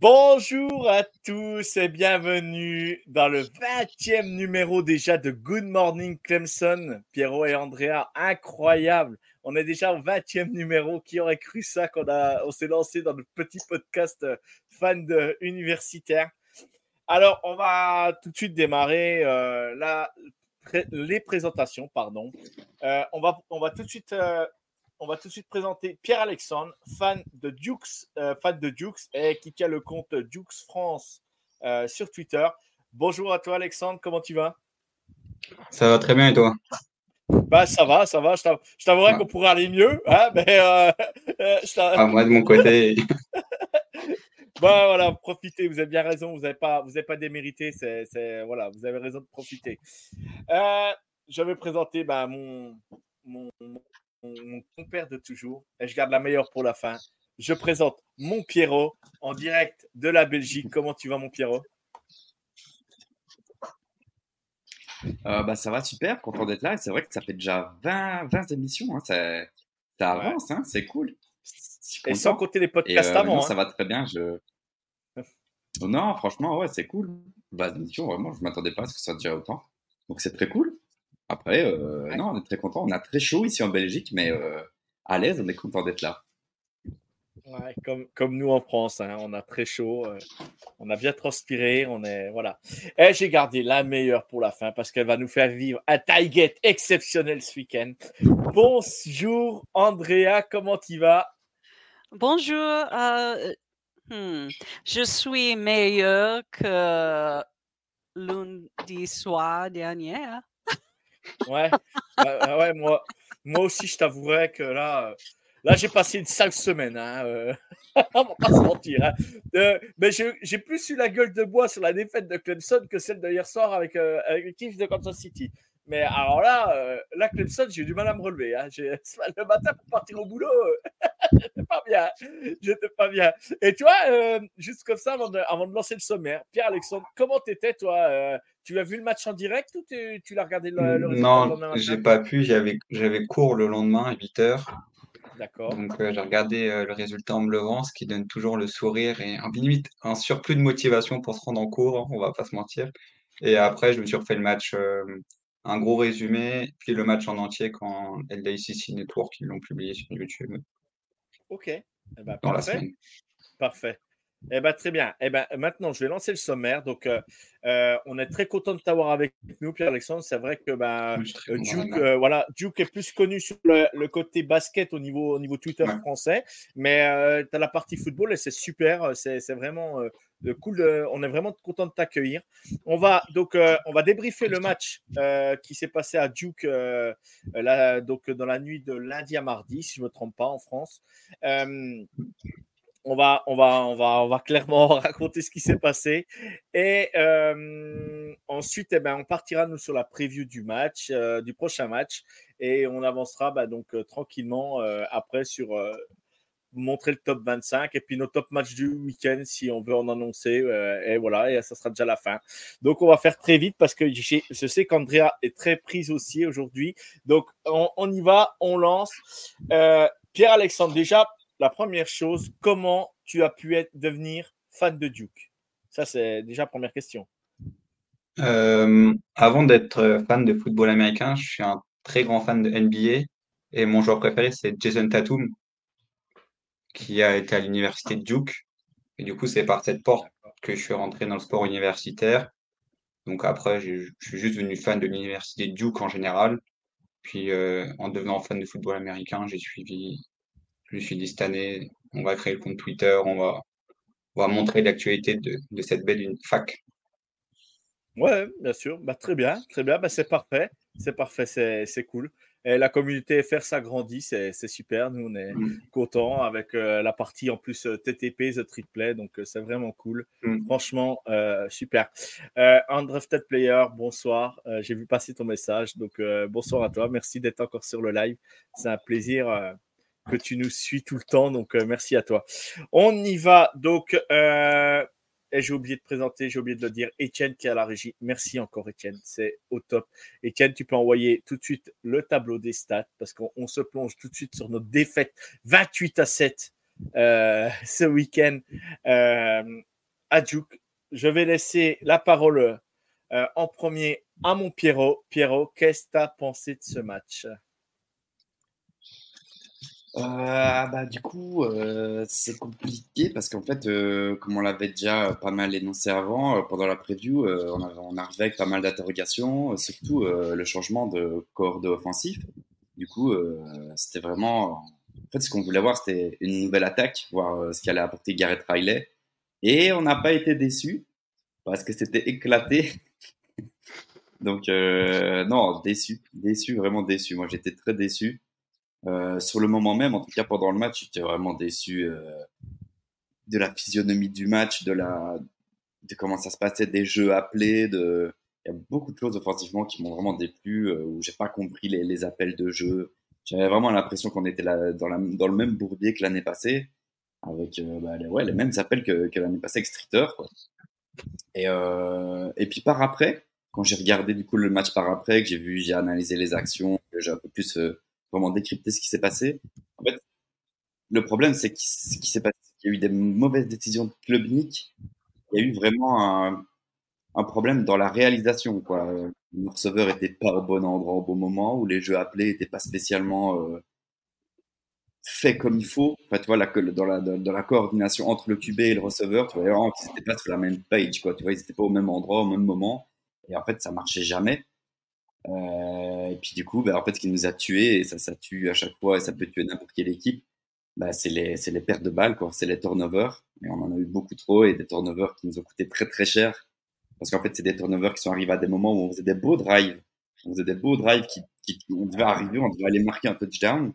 Bonjour à tous et bienvenue dans le 20e numéro déjà de Good Morning Clemson. Pierrot et Andrea, incroyable. On est déjà au 20e numéro. Qui aurait cru ça qu'on on s'est lancé dans le petit podcast euh, fan de universitaire? Alors, on va tout de suite démarrer euh, la, les présentations, pardon. Euh, on, va, on va tout de suite on va tout de suite présenter Pierre-Alexandre, fan de Dukes, euh, fan de Dukes et qui tient le compte Dukes France euh, sur Twitter. Bonjour à toi Alexandre, comment tu vas? Ça va très bien et toi? Bah, ça va, ça va. Je t'avouerais qu'on pourrait aller mieux. Hein, mais, euh, ah, moi, de mon côté. bah, voilà, profitez. Vous avez bien raison. Vous n'avez pas, vous pas démérité. C'est, voilà, vous avez raison de profiter. je vais présenter bah, mon, mon, mon compère de toujours, et je garde la meilleure pour la fin. Je présente mon Pierrot en direct de la Belgique. Comment tu vas, mon Pierrot? Euh, bah, Ça va super, content d'être là. C'est vrai que ça fait déjà 20, 20 émissions. Hein. Ça, avance, hein. c'est cool. Et sans compter les podcasts euh, avant. Non, Ça hein. va très bien. Je... non, franchement, ouais, c'est cool. Bah, émissions, vraiment, je ne m'attendais pas à ce que ça durait autant. Donc c'est très cool. Après, euh, non, on est très content. On a très chaud ici en Belgique, mais euh, à l'aise, on est content d'être là. Ouais, comme, comme nous en France, hein, on a très chaud, euh, on a bien transpiré, on est voilà. Et j'ai gardé la meilleure pour la fin parce qu'elle va nous faire vivre un tailgate exceptionnel ce week-end. Bonjour Andrea, comment tu vas? Bonjour, hmm, je suis meilleur que lundi soir dernier. Moi, aussi, je t'avouerais que là, là j'ai passé une sale semaine. Hein, euh, on va pas se mentir. Hein. Euh, mais j'ai plus eu la gueule de bois sur la défaite de Clemson que celle d'hier soir avec, euh, avec l'équipe de Kansas City. Mais alors là, euh, là Clemson, j'ai eu du mal à me relever. Hein. Le matin pour partir au boulot, j'étais pas bien. J'étais pas bien. Et toi, juste comme ça, avant de, avant de lancer le sommaire, Pierre-Alexandre, comment t'étais toi tu as vu le match en direct ou tu, l'as regardé le, le Non, j'ai pas pu. J'avais, cours le lendemain à 8 h. D'accord. Donc euh, j'ai regardé euh, le résultat en me levant, ce qui donne toujours le sourire et un, limite un surplus de motivation pour se rendre en cours, hein, on va pas se mentir. Et après, je me suis refait le match, euh, un gros résumé, puis le match en entier quand LDICC Network ils l'ont publié sur YouTube. Ok. Eh ben, dans la semaine. Parfait. Eh ben, très bien. Eh ben, maintenant, je vais lancer le sommaire. Donc, euh, euh, on est très content de t'avoir avec nous, Pierre-Alexandre. C'est vrai que ben, Duke, voilà, Duke est plus connu sur le, côté basket au niveau, au niveau Twitter français, mais tu as la partie football et c'est super. C'est vraiment cool. on est vraiment content de t'accueillir. On va donc on va débriefer le match qui s'est passé à Duke donc, dans la nuit de lundi à mardi, si je me trompe pas, en France on va, on va, on va, on va clairement raconter ce qui s'est passé. Et euh, ensuite, eh ben, on partira nous sur la preview du match, euh, du prochain match, et on avancera bah, donc euh, tranquillement après sur montrer le top 25 et puis nos top matchs du week-end si on veut en annoncer. et voilà, et ça sera déjà la fin. Donc on va faire très vite parce que je sais qu'Andrea est très prise aussi aujourd'hui. Donc on, y va, on lance. Pierre-Alexandre, déjà, la première chose, comment tu as pu devenir fan de Duke? Ça, c'est déjà la première question. Euh, avant d'être fan de football américain, je suis un très grand fan de NBA et mon joueur préféré, c'est Jason Tatum, qui a été à l'université de Duke. Et du coup, c'est par cette porte que je suis rentré dans le sport universitaire. Donc après, je suis juste devenu fan de l'université de Duke en général. Puis euh, en devenant fan de football américain, j'ai suivi, je me suis dit cette année, on va créer le compte Twitter, on va, on va montrer l'actualité de, de cette belle fac. Ouais, bien sûr. Bah, très bien, très bien. Bah, c'est parfait. C'est parfait, c'est cool. Et la communauté FR s'agrandit, c'est super. Nous, on est mmh. contents avec euh, la partie en plus euh, TTP, The Triplet. Donc, euh, c'est vraiment cool. Mmh. Franchement, super. Undrafted Player, bonsoir. J'ai vu passer ton message. Donc, bonsoir à toi. Merci d'être encore sur le live. C'est un plaisir que tu nous suis tout le temps. Donc, merci à toi. On y va. Donc, et j'ai oublié de présenter, j'ai oublié de le dire, Etienne qui est à la régie. Merci encore, Etienne. C'est au top. Etienne, tu peux envoyer tout de suite le tableau des stats parce qu'on se plonge tout de suite sur notre défaite 28 à 7 euh, ce week-end euh. Je vais laisser la parole euh, en premier à mon Pierrot. Pierrot, qu'est-ce que tu as pensé de ce match? Euh, ah bah, du coup, euh, c'est compliqué parce qu'en fait, euh, comme on l'avait déjà pas mal énoncé avant, pendant la preview, on, on arrivait avec pas mal d'interrogations, surtout le changement de corps offensif. Du coup, c'était vraiment. En fait, ce qu'on voulait voir, c'était une nouvelle attaque, voir ce qu'allait apporter Garrett Riley. Et on n'a pas été déçus parce que c'était éclaté. Donc, non, déçu, déçu, vraiment déçu. Moi, j'étais très déçu. Euh, sur le moment même, en tout cas pendant le match, j'étais vraiment déçu euh, de la physionomie du match, de la de comment ça se passait, des jeux appelés, de il y a beaucoup de choses offensivement qui m'ont vraiment déplu, euh, où j'ai pas compris les, les, appels de jeu. J'avais vraiment l'impression qu'on était là dans, la, dans le même bourbier que l'année passée, avec euh, bah, les, ouais, les mêmes appels que, que l'année passée avec Streeter. Quoi. Et, euh, et puis par après, quand j'ai regardé du coup le match par après, que j'ai vu, j'ai analysé les actions, j'ai un peu plus vraiment décrypter ce qui s'est passé. En fait, le problème, c'est qu'il y a eu des mauvaises décisions de clubniques. Il y a eu vraiment un, problème dans la réalisation. Quoi. Le receveur était pas au bon endroit au bon moment, ou les jeux appelés étaient pas spécialement euh, faits comme il faut. Enfin, tu vois, la, dans, la, coordination entre le QB et le receveur, tu vois vraiment qu'ils n'étaient pas sur la même page. Quoi. Tu vois, ils n'étaient pas au même endroit, au même moment. Et en fait, ça marchait jamais. Euh, et puis du coup, bah, en fait, ce qui nous a tués, et ça, ça tue à chaque fois, et ça peut tuer n'importe quelle équipe, bah, c'est les, les pertes de balles, quoi. C'est les turnovers. Et on en a eu beaucoup trop, et des turnovers qui nous ont coûté très très cher. Parce qu'en fait, c'est des turnovers qui sont arrivés à des moments où on faisait des beaux drives. On faisait des beaux drives qui, qui on devait arriver, on devait aller marquer un touchdown.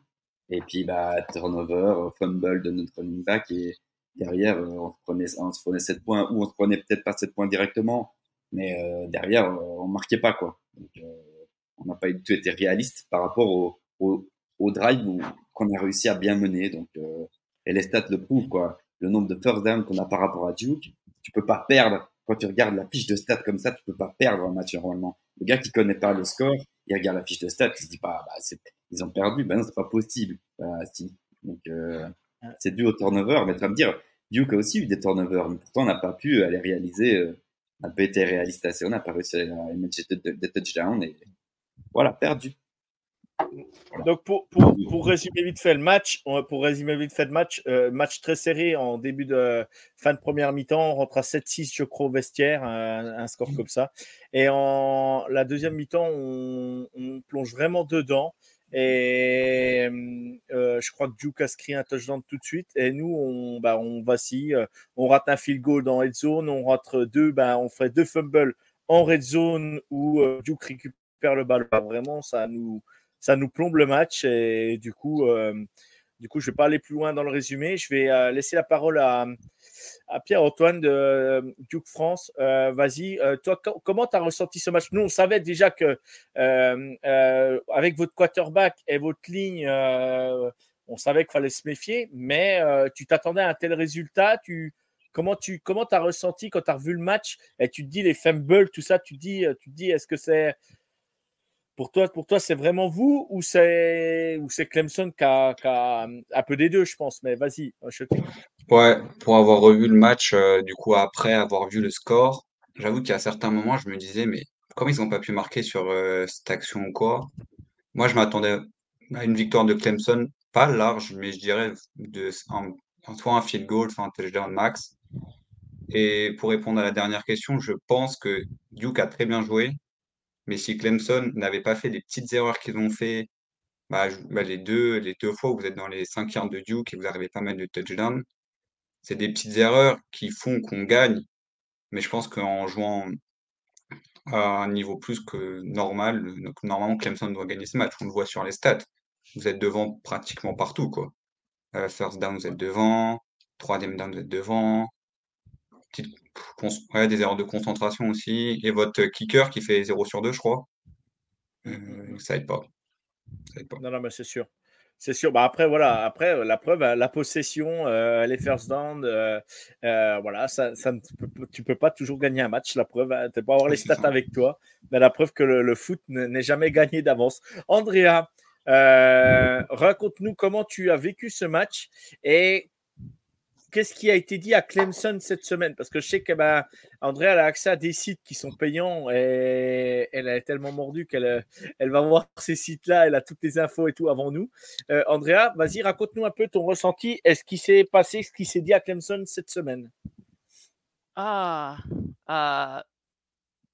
Et puis, bah, turnover, fumble de notre running back, et derrière, euh, on se prenait, on se prenait 7 points, ou on se prenait peut-être pas 7 points directement, mais euh, derrière, on marquait pas, quoi. Euh, on n'a pas du tout été réaliste par rapport au, au, au drive qu'on a réussi à bien mener. Donc, euh, et les stats le prouvent, quoi. Le nombre de first down qu'on a par rapport à Duke, tu peux pas perdre. Quand tu regardes la fiche de stats comme ça, tu peux pas perdre un match normalement. Le gars qui connaît pas le score, il regarde la fiche de stats, il se dit pas, bah, ils ont perdu. Ben non, c'est pas possible. Bah, si. Donc, euh, c'est dû au turnover. Mais tu vas me dire, Duke a aussi eu des turnovers, mais pourtant on n'a pas pu aller réaliser, euh, on n'a pas été réaliste assez, on n'a pas réussi à mettre des touchdowns et voilà, perdu. Donc pour, pour, pour, résumer vite fait le match, pour résumer vite fait le match, euh, match très serré en début de fin de première mi-temps, on rentre à 7-6 je crois au vestiaire, un, score comme ça. Et en la deuxième mi-temps, on, on, plonge vraiment dedans. Et euh, je crois que Duke a scrit un touchdown tout de suite. Et nous, on, bah, on vacille. On rate un field goal dans red zone. On rate deux, bah, on fait deux fumbles en red zone où euh, Duke récupère le ballon. Vraiment, ça nous, ça nous plombe le match. Et du coup, euh, du coup je ne vais pas aller plus loin dans le résumé. Je vais euh, laisser la parole à, à Pierre-Antoine de euh, Duke France. Vas-y, toi, comment tu as ressenti ce match? Nous, on savait déjà que avec votre quarterback et votre ligne, on savait qu'il fallait se méfier, mais tu t'attendais à un tel résultat tu, Comment tu comment as ressenti quand tu as revu le match? Et tu te dis les fumbles, tout ça, tu dis, tu dis est-ce que c'est pour toi, pour toi, c'est vraiment vous ou c'est Clemson qui a, un peu des deux, je pense. Mais vas-y, Ouais, pour avoir revu le match, euh, du coup après avoir vu le score, j'avoue qu'à certains moments, je me disais, mais comment ils n'ont pas pu marquer sur euh, cette action ou quoi? Moi, je m'attendais à une victoire de Clemson, pas large, mais je dirais de, en, en soit un field goal, soit un touchdown max. Et pour répondre à la dernière question, je pense que Duke a très bien joué, mais si Clemson n'avait pas fait les petites erreurs qu'ils ont fait, bah, bah, les deux, les deux fois où vous êtes dans les 5 yards de Duke et vous n'arrivez pas à mettre de touchdown, c'est des petites erreurs qui font qu'on gagne. Mais je pense qu'en jouant à un niveau plus que normal, donc normalement Clemson doit gagner ce match. On le voit sur les stats. Vous êtes devant pratiquement partout, quoi. Euh, first down, vous êtes devant. Troisième down, vous êtes devant. Ouais, des erreurs de concentration aussi. Et votre kicker qui fait 0 sur 2, je crois. Euh, ça aide pas. Ça aide pas. Non, non, mais c'est sûr. C'est sûr. Bah après, voilà. Après, euh, la preuve, euh, la possession, euh, les first down, euh, euh, voilà, ça, ça ne- tu, peux, tu peux pas toujours gagner un match. La preuve, hein, tu peux avoir les stats avec toi, mais la preuve que le, le foot n'est jamais gagné d'avance. Andrea, raconte-nous comment tu as vécu ce match et qu'est-ce qui a été dit à Clemson cette semaine? Parce que je sais que ben, Andrea elle a accès à des sites qui sont payants et elle est tellement mordue qu'elle euh, elle va voir ces sites-là, elle a toutes les infos et tout avant nous. Euh, Andrea, vas-y, raconte-nous un peu ton ressenti. Est-ce qui s'est passé, ce qui s'est dit à Clemson cette semaine Ah, euh,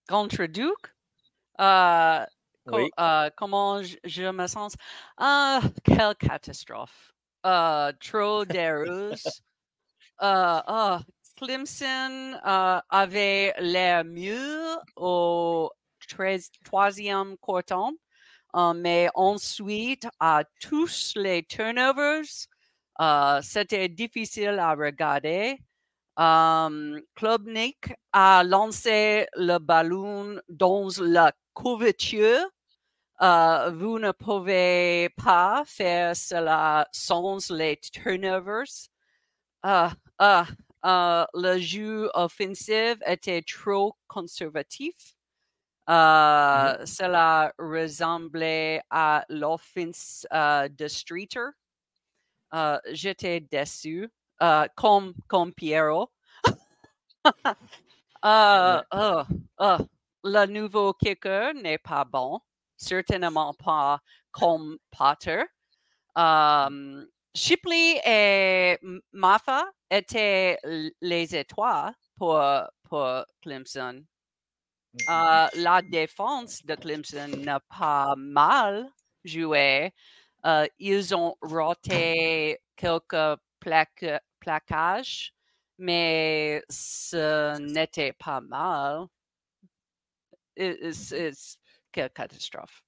contre Duke, euh, Oui. comment je, je me sens? Ah, quelle catastrophe. Trop d'erreurs. Euh, ah, Clemson euh, avait l'air mieux au troisième quart-temps, euh, mais ensuite, à tous les turnovers, c'était difficile à regarder. Um, Klubnik a lancé le ballon dans la couverture. Vous ne pouvez pas faire cela sans les turnovers. Ah, euh, le jeu offensif était trop conservatif. Euh, Cela ressemblait à l'offense euh, de Streeter. J'étais déçu, comme, comme Piero. Le nouveau kicker n'est pas bon, certainement pas comme Potter. Um, Shipley et Maffa étaient les étoiles pour, pour Clemson. Euh, la défense de Clemson n'a pas mal joué. Euh, ils ont raté quelques plaquages, mais ce n'était pas mal. Quelle catastrophe.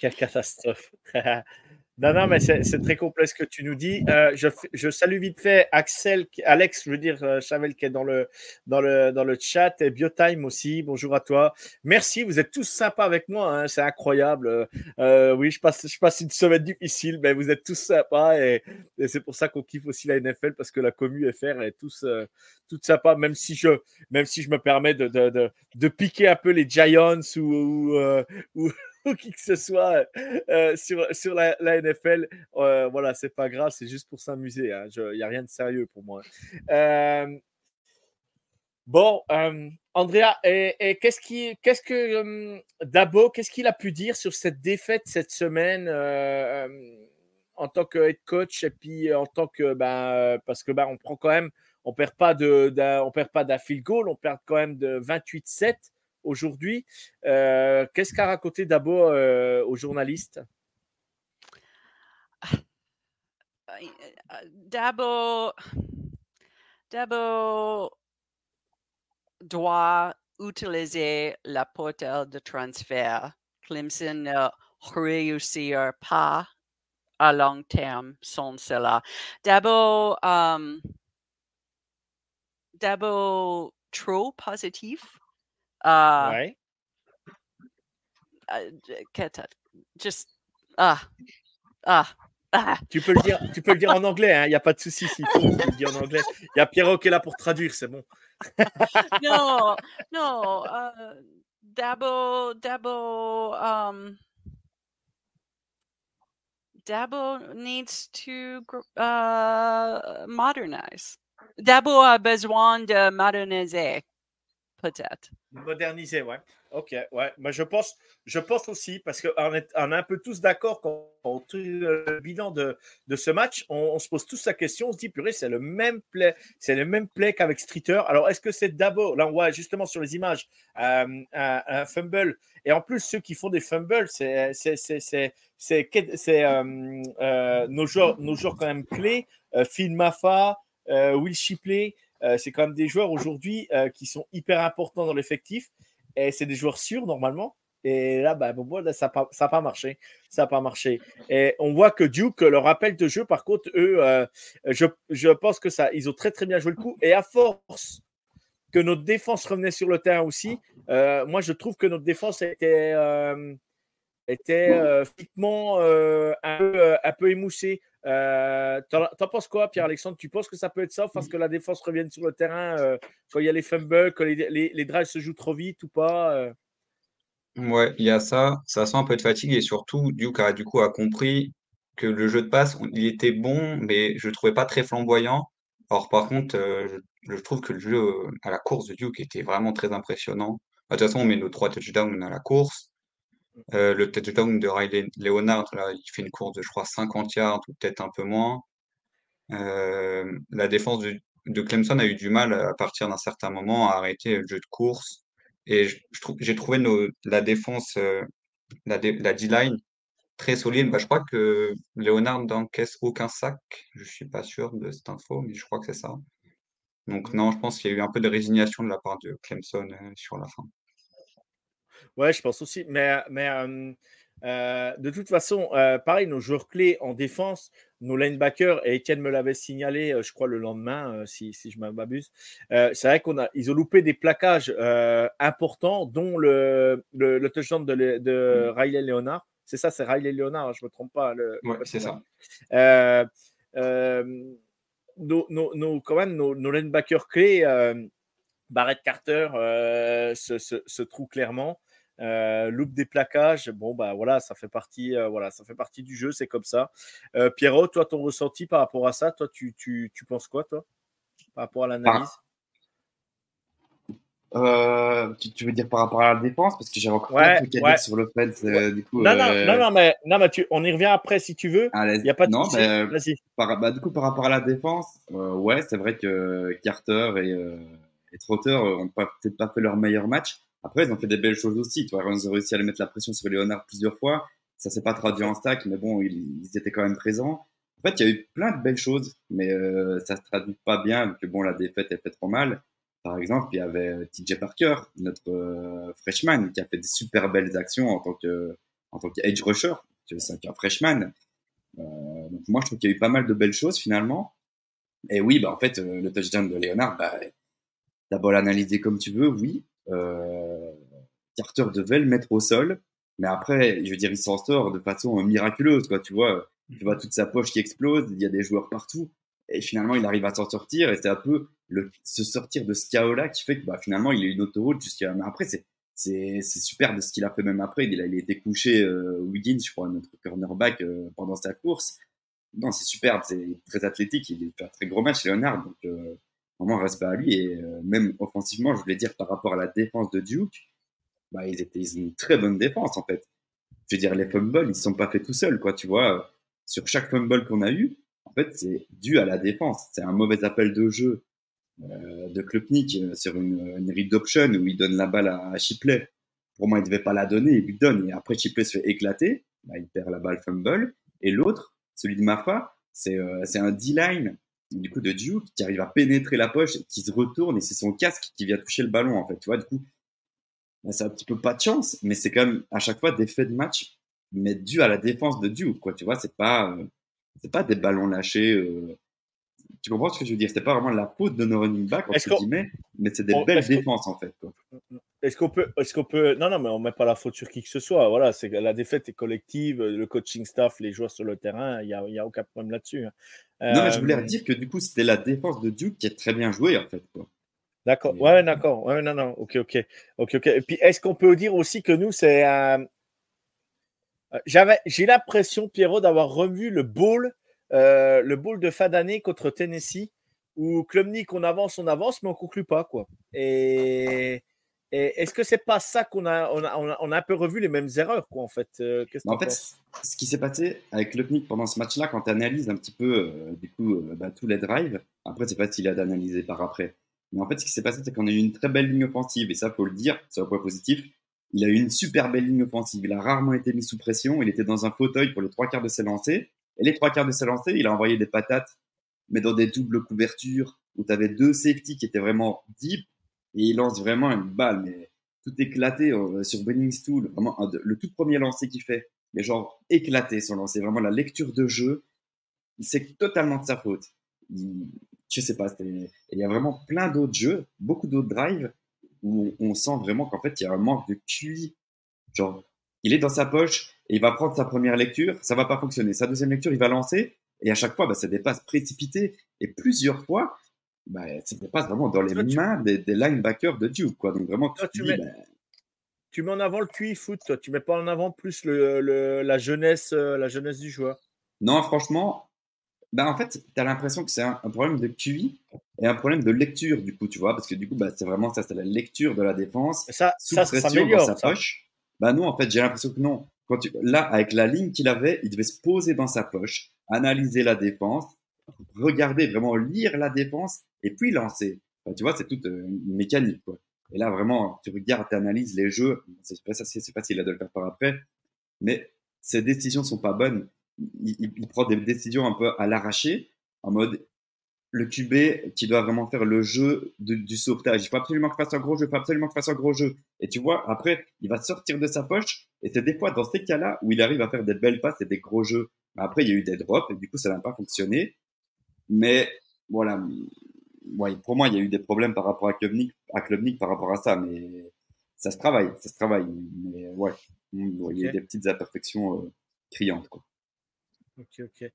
Quelle catastrophe. non, non, mais c'est très complet ce que tu nous dis. Euh, je, je salue vite fait Axel, Alex, je veux dire, euh, Chavel qui est dans le, dans le, dans le chat et Biotime aussi. Bonjour à toi. Merci, vous êtes tous sympas avec moi. hein, c'est incroyable. Euh, oui, je passe, je passe une semaine difficile, mais vous êtes tous sympas et, et c'est pour ça qu'on kiffe aussi la NFL parce que la commu FR est tous, euh, toute sympa, même si je, même si je me permets de, de, de, de piquer un peu les Giants ou, ou, euh, ou- ou qui que ce soit euh, sur, sur la, NFL. Euh, voilà, c'est pas grave, c'est juste pour s'amuser. hein. Il n'y a rien de sérieux pour moi. Euh, bon, Andrea, et, qu'est-ce qui, qu'est-ce que Dabo, qu'est-ce qu'il a pu dire sur cette défaite cette semaine en tant que head coach et puis en tant que ben, parce que ben, on prend quand même, on perd pas de, on perd pas d'un field goal, on perd quand même de 28-7 aujourd'hui. Euh, qu'est-ce qu'a raconté Dabo euh, aux journalistes Euh, Dabo, Dabo doit utiliser la portail de transfert. Clemson ne réussira pas à long terme sans cela. Dabo, um, trop positif. Uh, Ouais. uh, just ah ah ah Tu peux le dire, tu peux le dire en anglais, hein, il n'y a pas de souci s'il faut, tu peux le dire en anglais. Il y a Pierrot qui est là pour traduire, c'est bon. no no uh, Dabo Dabo um Dabo needs to uh, modernize. Dabo a besoin de moderniser. peut-être. Moderniser, ouais. Ok, ouais. Mais je pense, je pense aussi, parce qu'on est, on est un peu tous d'accord quand on le bilan de, de ce match, on, se pose tous la question, on se dit, purée, c'est le même play, c'est le même play qu'avec Streeter. Alors, est-ce que c'est d'abord, là on voit justement sur les images, euh, un, fumble, et en plus, ceux qui font des fumbles, c'est, euh, euh, nos, joueurs, nos joueurs quand même clés, Phil Maffa, Will Shipley, c'est quand même des joueurs aujourd'hui qui sont hyper importants dans l'effectif. Et c'est des joueurs sûrs normalement. Et là, bah, ça n'a pas, marché. Ça pas marché. Et on voit que Duke, le rappel de jeu, par contre, eux, euh, je, pense que ça, ils ont très très bien joué le coup. Et à force que notre défense revenait sur le terrain aussi, euh, moi je trouve que notre défense était, euh, était un, peu, un peu émoussée. T'en penses quoi, Pierre-Alexandre? Tu penses que ça peut être ça parce que la défense revienne sur le terrain quand il y a les fumbles, que les, les, les drives se jouent trop vite ou pas Ouais, il y a ça. Ça sent un peu de fatigue et surtout, Duke a du coup a compris que le jeu de passe, il était bon, mais je le trouvais pas très flamboyant. Or, par contre, euh, je, trouve que le jeu euh, à la course de Duke était vraiment très impressionnant. Bah, de toute façon, on met nos trois touchdowns à la course. Euh, le touchdown de Riley Leonard, là, il fait une course de, je crois, 50 yards ou peut-être un peu moins. la défense de, de Clemson a eu du mal à partir d'un certain moment à arrêter le jeu de course. Et j'ai trouvé la défense, euh, la, D-line très solide. Bah, je crois que Léonard n'encaisse aucun sac. Je ne suis pas sûr de cette info, mais je crois que c'est ça. Donc non, je pense qu'il y a eu un peu de résignation de la part de Clemson euh, sur la fin. Ouais, je pense aussi. Mais, mais euh, de toute façon, pareil, nos joueurs clés en défense, nos linebackers, et Etienne me l'avait signalé, euh, je crois, le lendemain, euh, si, si je m'abuse. Euh, c'est vrai qu'on a, ils ont loupé des plaquages importants, dont le, le, touchdown de, de mm. Riley Leonard. C'est ça, c'est Riley Leonard, hein, je ne me trompe pas. Oui, c'est ça. nos, nos, quand même, nos, nos linebackers clés, Barrett Carter se, se, se trouve clairement. Euh, loupe des plaquages, bon bah voilà, ça fait partie, euh, voilà, ça fait partie du jeu, c'est comme ça. Euh, Pierrot, toi, ton ressenti par rapport à ça, toi, tu, tu, tu penses quoi, toi, par rapport à l'analyse? Tu, veux dire par rapport à la défense? Parce que j'ai encore ouais, un truc à dire sur le fait. du coup, non, non, non, non, mais, non, mais tu, on y revient après si tu veux. Il n'y a pas de non, mais, par, bah, Du coup, par rapport à la défense, ouais, c'est vrai que Carter et, et Trotter n'ont peut-être pas fait leur meilleur match. Après, ils ont fait des belles choses aussi. Toi, ils ont réussi à aller mettre la pression sur Léonard plusieurs fois. Ça s'est pas traduit en stack, mais bon, ils, étaient quand même présents. En fait, il y a eu plein de belles choses, mais euh, ça se traduit pas bien, vu que bon, la défaite est fait trop mal. Par exemple, il y avait euh, TJ Parker, notre euh, freshman, qui a fait des super belles actions en tant que en tant qu'edge rusher. C'est un freshman. Euh, donc moi, je trouve qu'il y a eu pas mal de belles choses finalement. Et oui, bah en fait, le touchdown de Léonard, bah, d'abord l'analyser comme tu veux, oui, Carter devait le mettre au sol, mais après, je veux dire, il s'en sort de façon miraculeuse, quoi. Tu vois, tu vois toute sa poche qui explose, il y a des joueurs partout, et finalement, il arrive à s'en sortir, et c'est un peu le, se sortir de ce chaos-là qui fait que bah, finalement, il a une autoroute jusqu'à. Mais après, c'est c'est super de ce qu'il a fait même après. Il a, il a été couché, euh, Wiggins, je crois, notre cornerback, euh, pendant sa course. Non, c'est superbe, c'est très athlétique, il fait un très gros match, Léonard. Donc, euh, vraiment respect à lui. Et euh, même offensivement, je voulais dire par rapport à la défense de Duke, bah, ils étaient ils ont une très bonne défense en fait. Je veux dire, les fumbles, ils ne sont pas faits tout seuls, quoi. Tu vois, sur chaque fumble qu'on a eu, en fait, c'est dû à la défense. C'est un mauvais appel de jeu euh, de Klopnik euh, sur une, une read option où il donne la balle à, à Chipley. Pour moi, il devait pas la donner, il lui donne. Et après, Chipley se fait éclater. Bah, il perd la balle fumble. Et l'autre, celui de Mafa, c'est un D-line du coup de Duke qui arrive à pénétrer la poche, qui se retourne et c'est son casque qui vient toucher le ballon en fait. Tu vois, du coup, bah, c'est un petit peu pas de chance, mais c'est quand même à chaque fois des faits de match, mais dû à la défense de Duke, quoi. Tu vois, c'est pas, euh, c'est pas des ballons lâchés. Euh, tu comprends ce que je veux dire? C'est pas vraiment la faute de nos running backs, entre guillemets, mais c'est des belles défenses, en fait. Est-ce qu'on peut, est-ce qu'on peut, non, non, mais on met pas la faute sur qui que ce soit. Voilà, c'est la défaite est collective, le coaching staff, les joueurs sur le terrain, il y a, y a, aucun problème là-dessus. Hein. Non, mais je voulais euh, dire que du coup, c'était la défense de Duke qui a très bien joué, en fait. D'accord. Ouais, d'accord. Ouais, non, non. Ok, ok, ok, ok. Et puis, est-ce qu'on peut dire aussi que nous, c'est euh, j'avais, j'ai l'impression, Pierrot, d'avoir revu le bowl euh, le bowl de fin d'année contre Tennessee, où Klumnik, on avance, on avance, mais on conclut pas. quoi. Et est-ce que c'est pas ça qu'on a on, a, on a, un peu revu les mêmes erreurs, quoi, en fait euh, bah, En fait, ce qui s'est passé avec Klopnik pendant ce match-là, quand tu analyses un petit peu, euh, du coup, euh, bah, tous les drives, après, c'est facile d'analyser par après. Mais en fait, ce qui s'est passé, c'est qu'on a eu une très belle ligne offensive, et ça, faut le dire, c'est un point positif. Il a eu une super belle ligne offensive. Il a rarement été mis sous pression. Il était dans un fauteuil pour les trois quarts de ses lancers. Et les trois quarts de ses lancers, il a envoyé des patates, mais dans des doubles couvertures, où tu avais deux safety qui étaient vraiment deep, et il lance vraiment une balle, mais tout éclaté euh, sur Benning Stool. Vraiment, le tout premier lancer qu'il fait, mais genre éclaté son lancer. Vraiment, la lecture de jeu, c'est totalement de sa faute. je sais pas, il y a vraiment plein d'autres jeux, beaucoup d'autres drives où on sent vraiment qu'en fait, il y a un manque de QI. Genre, il est dans sa poche et il va prendre sa première lecture, ça va pas fonctionner. Sa deuxième lecture, il va lancer et à chaque fois, bah, ça dépasse précipité. Et plusieurs fois, bah, ça dépasse vraiment dans les mains des, linebackers de Duke. Quoi. Donc vraiment, tu, mets, bah tu mets en avant le QI foot, toi. Tu mets pas en avant plus le, la, jeunesse, euh, la jeunesse du joueur. Non, franchement, bah, en fait, tu as l'impression que c'est un, problème de QI et un problème de lecture, du coup, tu vois, parce que du coup, bah, c'est vraiment ça, c'est la lecture de la défense. Ça, sous ça, pression dans sa poche. Bah non, en fait, j'ai l'impression que non. Quand tu, là, avec la ligne qu'il avait, il devait se poser dans sa poche, analyser la défense, regarder, vraiment lire la défense et puis lancer. tu vois, c'est toute euh, une mécanique. Et là, vraiment, tu regardes, tu analyses les jeux. C'est facile de le faire par après. Mais ces décisions sont pas bonnes. Il, prend des décisions un peu à l'arraché, en mode le QB qui doit vraiment faire le jeu du sauvetage. Il faut absolument qu'il fasse un gros jeu, il faut absolument qu'il fasse un gros jeu. Et tu vois, après, il va sortir de sa poche. Et c'est des fois dans ces cas-là où il arrive à faire des belles passes et des gros jeux. Après, il y a eu des drops et du coup, ça n'a pas fonctionné. Mais voilà, ouais, pour moi, il y a eu des problèmes par rapport à Klubnik, à par rapport à ça, mais ça se travaille, ça se travaille. Mais ouais, il y a des petites imperfections euh, criantes. Quoi. Ok, ok.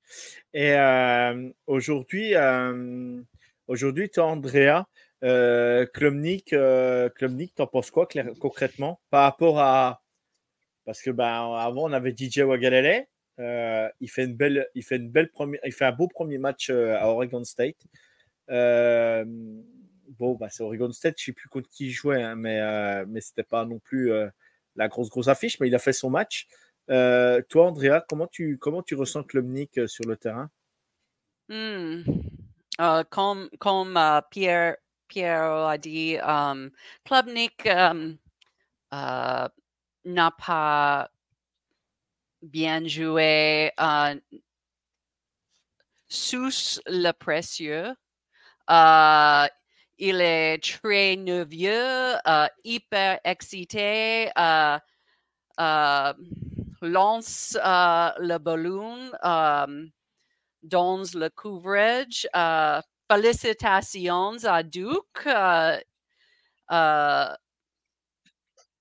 Et euh, aujourd'hui, euh, aujourd'hui, toi, Andrea, euh, Klubnik, euh, t'en penses quoi concrètement par rapport à. Parce que ben, avant, on avait DJ Wagalele. Il fait une belle, il fait une belle première, il fait un beau premier match à Oregon State. Euh, bon, bah, c'est Oregon State, je ne sais plus contre qui il jouait, hein, mais, euh, mais ce n'était pas non plus euh, la grosse, grosse affiche, mais il a fait son match. toi, Andrea, comment tu, comment tu ressens sur le terrain? Hmm. Comme, comme Pierre, Pierre a dit, um, Klubnik um, n'a pas bien joué sous le précieux euh, il est très nerveux, euh, hyper excité, euh, lance le ballon dans le coverage. félicitations à Duke.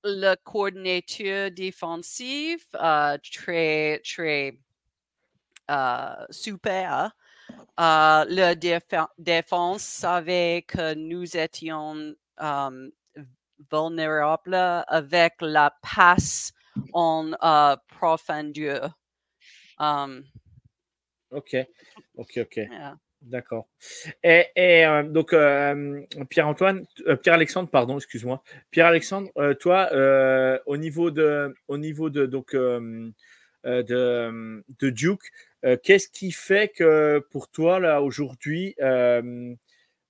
Le coordinateur défensif, très, très super. Euh, le défense savait que nous étions vulnérables avec la passe en euh, profondeur. ok, ok, ok. D'accord. Et, euh, donc, Pierre-Antoine, Pierre-Alexandre, pardon, excuse-moi. Pierre-Alexandre, toi, au niveau de, au niveau de, donc, de, de Duke, euh, qu'est-ce qui fait que pour toi, là, aujourd'hui, euh,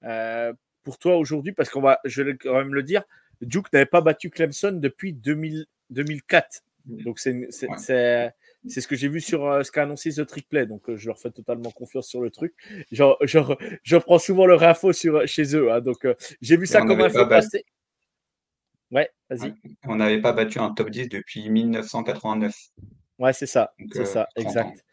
euh, pour toi, aujourd'hui, parce qu'on va, je vais quand même le dire, Duke n'avait pas battu Clemson depuis 2004. Mmh. Donc, c'est c'est ce que j'ai vu sur ce qu'a annoncé The Trick Play. Donc, je leur fais totalement confiance sur le truc. Genre, genre je prends souvent leur info sur, chez eux. Hein. donc, j'ai vu ça comme info passer. Ouais, vas-y. On n'avait pas battu un top 10 depuis 1989. Ouais, c'est ça. C'est ça, exact.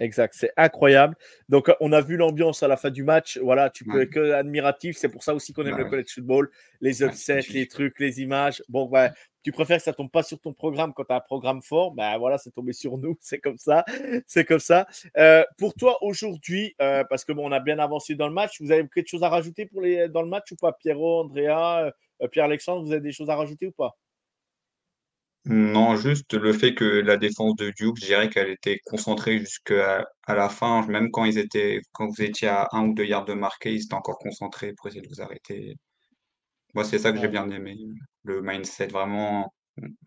Exact, c'est incroyable. Donc, on a vu l'ambiance à la fin du match. Voilà, tu peux être que admiratif. C'est pour ça aussi qu'on aime le college football, les upsets, les trucs, les images. Bon, bah, tu préfères que ça tombe pas sur ton programme quand tu as un programme fort? Ben voilà, c'est tombé sur nous. C'est comme ça. C'est comme ça. Euh, pour toi aujourd'hui, euh, parce que bon, on a bien avancé dans le match, vous avez quelque chose à rajouter pour les, dans le match ou pas? Pierrot, Andrea, euh, Pierre-Alexandre, vous avez des choses à rajouter ou pas? Non, juste le fait que la défense de Duke, je dirais qu'elle était concentrée jusqu'à à la fin, même quand ils étaient, quand vous étiez à un ou deux yards de marquer, ils étaient encore concentrés pour essayer de vous arrêter. Moi, c'est ça que j'ai bien aimé. Le mindset vraiment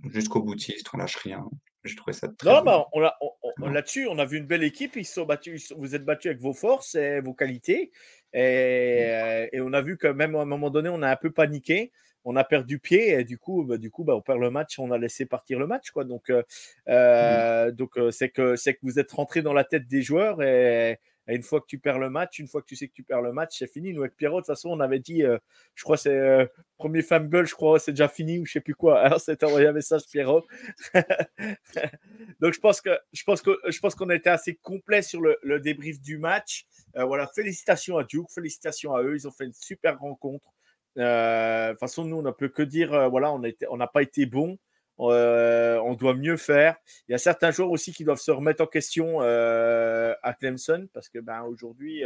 jusqu'au boutiste, on lâche rien. J'ai trouvé ça très Non, bah, on là-dessus, on a vu une belle équipe. Ils sont battus, vous êtes battus avec vos forces et vos qualités. Et, euh, et on a vu que même à un moment donné, on a un peu paniqué. On a perdu pied et du coup, bah, du coup bah, on perd le match. On a laissé partir le match. Quoi. Donc, euh, euh, donc euh, c'est que, c'est que vous êtes rentré dans la tête des joueurs. Et, et une fois que tu perds le match, une fois que tu sais que tu perds le match, c'est fini. Nous, avec Pierrot, de toute façon, on avait dit, euh, je crois, c'est euh, premier fumble, je crois, c'est déjà fini ou je sais plus quoi. Alors, c'était envoyé un message, Pierrot. Donc je pense que je pense que je pense qu'on a été assez complet sur le, le débrief du match. Voilà, félicitations à Duke, félicitations à eux, ils ont fait une super rencontre. Euh, de toute façon, nous on ne peut que dire euh, voilà, on n'a pas été bon. Euh, on doit mieux faire. Il y a certains joueurs aussi qui doivent se remettre en question à Clemson parce que ben aujourd'hui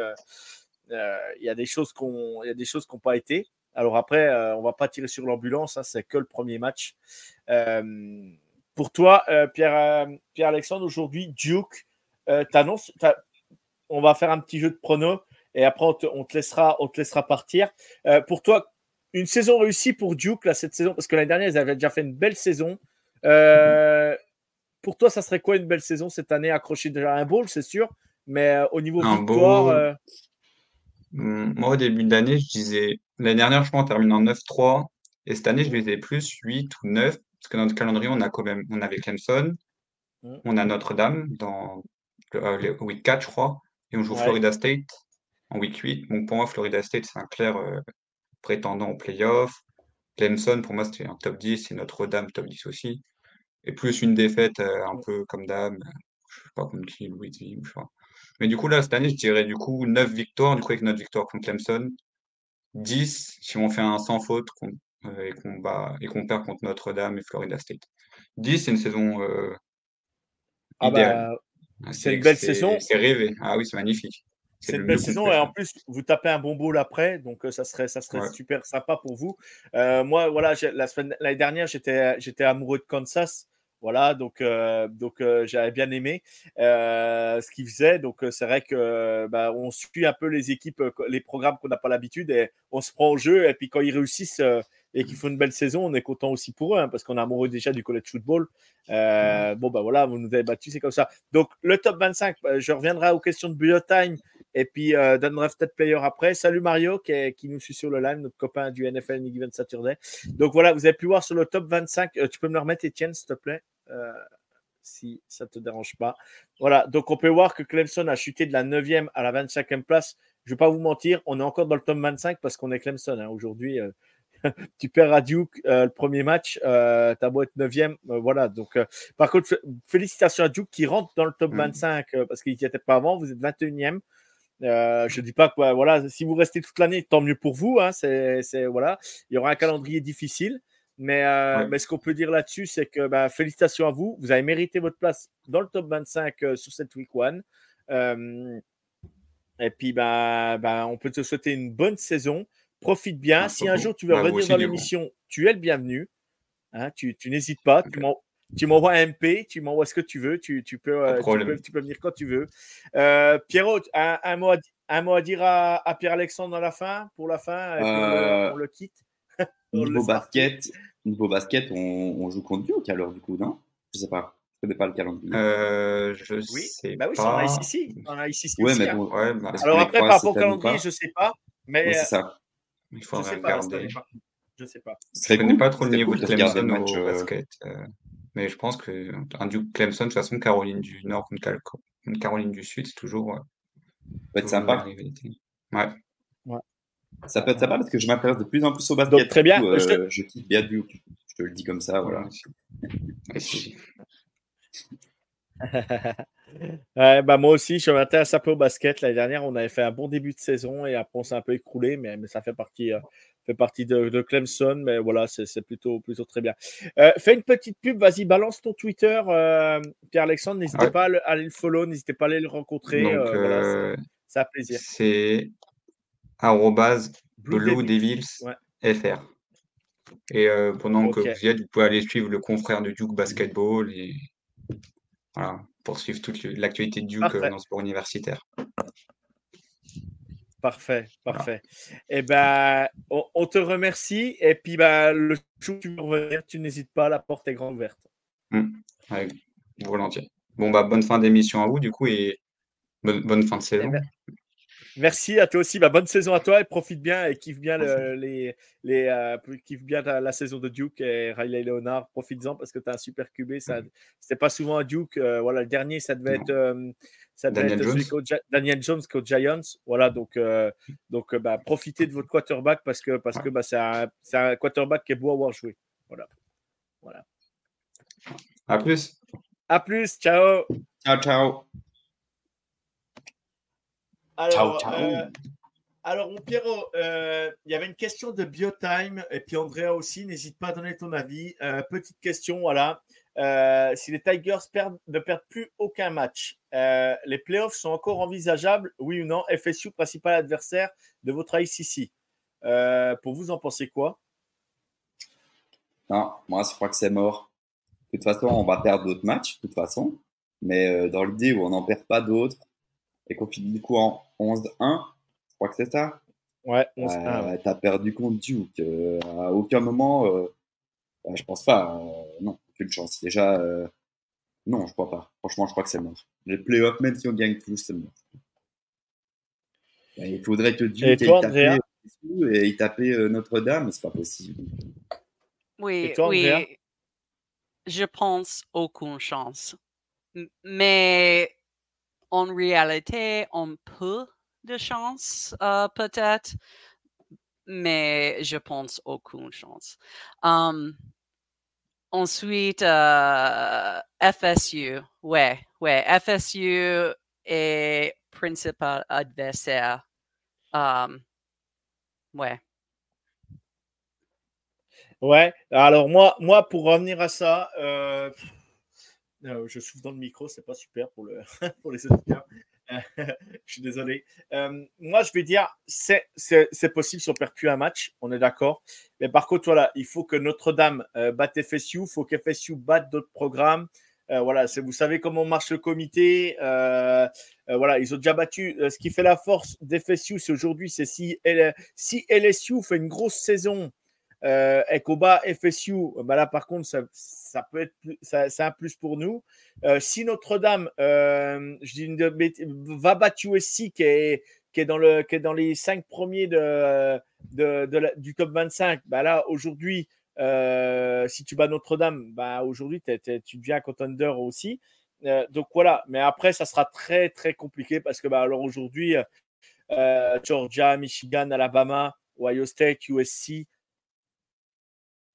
il y a des choses qu'on il y a des choses qui n'ont pas été. Alors après, on va pas tirer sur l'ambulance, hein, c'est que le premier match. Pour toi, Pierre, euh, Pierre-Alexandre, aujourd'hui, Duke, t'annonces, t'as- on va faire un petit jeu de prono et après on te, laissera, on te laissera partir. Pour toi, une saison réussie pour Duke là, cette saison, parce que l'année dernière, ils avaient déjà fait une belle saison. Euh, Pour toi, ça serait quoi une belle saison cette année Accrocher déjà un bowl, c'est sûr, mais euh, au niveau Un victoire, euh, Moi, au début de l'année, je disais, l'année dernière, je crois, on termine en 9-3. Et cette année, je disais plus 8 ou 9. Parce que dans notre calendrier, on a quand même, on avait Clemson, Mhm. on a Notre-Dame dans le, week 4, je crois. Et on joue Ouais. Florida State en week 8. Donc pour moi, Florida State, c'est un clair prétendant au playoff. Clemson, pour moi, c'était un top 10. Et Notre-Dame, top 10 aussi. Et plus une défaite euh, un peu comme d'hab. Je sais pas contre qui, Louisville, je sais pas. Mais du coup, là, cette année, je dirais du coup 9 victoires, du coup, avec notre victoire contre Clemson. 10 si on fait un sans faute euh, et qu'on bat et qu'on perd contre Notre-Dame et Florida State. 10, c'est une saison euh, ah idéale. bah, c'est une belle saison. C'est rêvé. Ah oui, c'est magnifique. C'est une belle saison et en plus vous tapez un bon bowl après, donc euh, ça serait ça serait Ouais. super sympa pour vous. Euh, moi voilà, la semaine l'année dernière j'étais j'étais amoureux de Kansas, voilà donc euh, donc euh, j'avais bien aimé ce qu'ils faisaient, donc c'est vrai que bah, on suit un peu les équipes, les programmes qu'on n'a pas l'habitude et on se prend au jeu et puis quand ils réussissent et qu'ils font une belle saison, on est content aussi pour eux hein, parce qu'on est amoureux déjà du college football. Bon bah voilà, vous nous avez battu, c'est comme ça. Donc le top 25, euh, je reviendrai aux questions de bullet time et puis euh, d'undrafted player après. Salut Mario qui, est- qui nous suit sur le live, notre copain du NFL Any Given Saturday. Donc voilà, vous avez pu voir sur le top 25. euh, tu peux me le remettre, Étienne, s'il te plaît, euh, si ça te dérange pas. Voilà, donc on peut voir que Clemson a chuté de la 9e à la 25e place. Je vais pas vous mentir, on est encore dans le top 25 parce qu'on est Clemson. hein. Aujourd'hui, euh, tu perds à Duke euh, le premier match, euh, t'as beau être 9e, euh, voilà. Donc, par contre, félicitations à Duke qui rentre dans le top Mm. 25 euh, parce qu'il n'y était pas avant. Vous êtes 21e. Euh, je dis pas que ouais, voilà, si vous restez toute l'année, tant mieux pour vous. Hein, c'est, voilà, il y aura un calendrier difficile, mais, euh, Ouais. mais ce qu'on peut dire là-dessus, c'est que bah, félicitations à vous. Vous avez mérité votre place dans le top 25 euh, sur cette week one. Et puis, bah, bah, on peut te souhaiter une bonne saison. Profite bien. Si un jour tu veux Bah, revenir dans l'émission, tu es le bienvenu. Hein, tu, tu n'hésites pas. Tu tu m'envoies un MP, tu m'envoies ce que tu veux. Tu, tu peux, euh, tu, peux, tu peux venir quand tu veux. Euh, Pierrot, un, un mot à, un mot à dire à, à Pierre-Alexandre dans la fin, pour la fin, puis on, le, Euh, on le quitte. Niveau basket, niveau basket, on, on joue contre Duke alors du coup, non? Je sais pas. Je connais pas le calendrier. Euh, je Oui, sais bah oui, c'est en pas. ICC. En ICC ouais, aussi, mais hein. bon. Ouais, bah, Alors après, par rapport au calendrier, pas je sais pas. Mais Ouais, euh, c'est ça. il je sais pas regarder. Je sais pas. Je serait connais pas trop le niveau de Clemson au euh, basket. euh, mais je pense que un Duke Clemson, de toute façon, Caroline du Nord contre, Caroline du Sud, c'est toujours, euh, peut être sympa. rivalité. Ouais. Ça peut être sympa parce que je m'intéresse de plus en plus au basket. Donc, très bien. Coup, Je te- euh, je kiffe bien Duke. Je te le dis comme ça, voilà. Ouais, Ouais. Ouais, bah moi aussi, je m'intéresse un peu au basket. L'année dernière, on avait fait un bon début de saison et après, on s'est un peu écroulé, mais, mais ça fait partie, euh, fait partie de, de Clemson. Mais voilà, c'est plutôt, plutôt très bien. Euh, fais une petite pub, vas-y, balance ton Twitter, euh, Pierre-Alexandre. N'hésitez Ouais. pas à, le- à aller le follow, n'hésitez pas à aller le rencontrer. Donc, euh, voilà, plaisir. c'est arrobase Blue Blue Devils. Devils Ouais. FR. Et pendant que vous y êtes, vous pouvez aller suivre le confrère de Duke Basketball et voilà, pour suivre toute l'actualité de Duke Parfait. dans le sport universitaire. Parfait, parfait. Eh ben, on, te remercie. Et puis, ben, le jour où tu veux revenir, tu n'hésites pas, la porte est grande ouverte. Mmh. volontiers. Bon, bah, bonne fin d'émission à vous, du coup, et bonne, fin de saison. Eh ben, merci à toi aussi. Bah, bonne saison à toi et profite bien et kiffe bien, les, les, euh, kiffe bien la, saison de Duke et Riley Leonard. Profites-en parce que tu as un super QB. Mmh. C'était pas souvent un Duke. Euh, voilà, le dernier, ça devait être. Euh, ça Daniel, Jones. Daniel Jones qu'au Giants. Voilà, donc, euh, donc euh, bah, profitez de votre quarterback parce que parce que bah, c'est un, un, quarterback qui est beau à avoir joué. Voilà. voilà. À plus. À plus. Ciao. Ciao, ciao. Alors, ciao, ciao. Euh, alors, mon Pierrot, il y avait une question de Biotime et puis Andrea aussi. N'hésite pas à donner ton avis. petite question, voilà. Euh, si les Tigers ne perdent plus aucun match, euh, les playoffs sont encore envisageables, oui ou non? FSU, principal adversaire de votre ICC. Euh, pour vous, en pensez quoi? Non, moi, je crois que c'est mort. De toute façon, on va perdre d'autres matchs, de toute façon. Mais dans l'idée où on n'en perd pas d'autres et qu'on finit du coup en 11-1, je crois que c'est ça. Ouais, 11-1. T'as perdu contre Duke. à aucun moment, je pense pas. non de chance. Déjà, euh, non, je crois pas. Franchement, je crois que c'est mort. Les playoffs, même si on gagne tous, c'est mort. Il faudrait que Dieu et il tapait euh, Notre-Dame, c'est pas possible. Oui, oui. Je pense aucune chance. Mais en réalité, on peut de chance, euh, peut-être, mais je pense aucune chance. Um, Ensuite, euh, FSU. Ouais, ouais. FSU est principal adversaire. Um, ouais. Ouais. Alors moi, moi, pour revenir à ça, euh, euh, je souffle dans le micro, c'est pas super pour, le, pour les auditeurs. je suis désolé. Euh, moi, je vais dire, c'est possible si on perd plus un match, on est d'accord. Mais par contre, voilà, il faut que Notre-Dame euh, batte FSU, il faut qu'FSU batte d'autres programmes. Euh, voilà, vous savez comment marche le comité. voilà, ils ont déjà battu. ce qui fait la force d'FSU, aujourd'hui, c'est si, LSU fait une grosse saison euh, Ekoba, FSU, bah là par contre, ça, ça peut être c'est un plus pour nous. Euh, si Notre-Dame, euh, je dis va battre USC qui est, qui est, dans le, qui est dans les cinq premiers de, de, du top 25, bah là aujourd'hui, euh, si tu bats Notre-Dame, bah aujourd'hui tu deviens contender aussi. Donc voilà, mais après ça sera très très compliqué parce que bah alors aujourd'hui, Georgia, Michigan, Alabama, Ohio State, USC.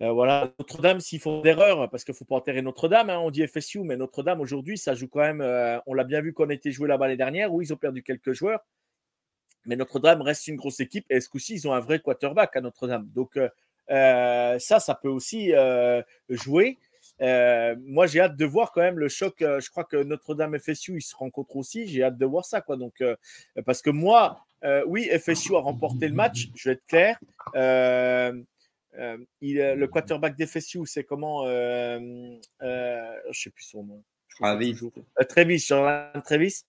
Euh, voilà, Notre-Dame, s'ils font d'erreurs, parce qu'il ne faut pas enterrer Notre-Dame, hein, on dit FSU, mais Notre-Dame aujourd'hui, ça joue quand même. Euh, on l'a bien vu qu'on été joué là-bas l'année dernière, où ils ont perdu quelques joueurs. Mais Notre-Dame reste une grosse équipe, et ce coup-ci, ils ont un vrai quarterback à Notre-Dame. Donc, euh, ça, ça peut aussi jouer. moi, j'ai hâte de voir quand même le choc. je crois que Notre-Dame FSU, ils se rencontrent aussi. J'ai hâte de voir ça, quoi. Donc, parce que moi, oui, FSU a remporté le match. Je vais être clair. Euh, il, le quarterback d'FSU, c'est comment euh, euh, Je ne sais plus son nom. Travis. Travis, Travis.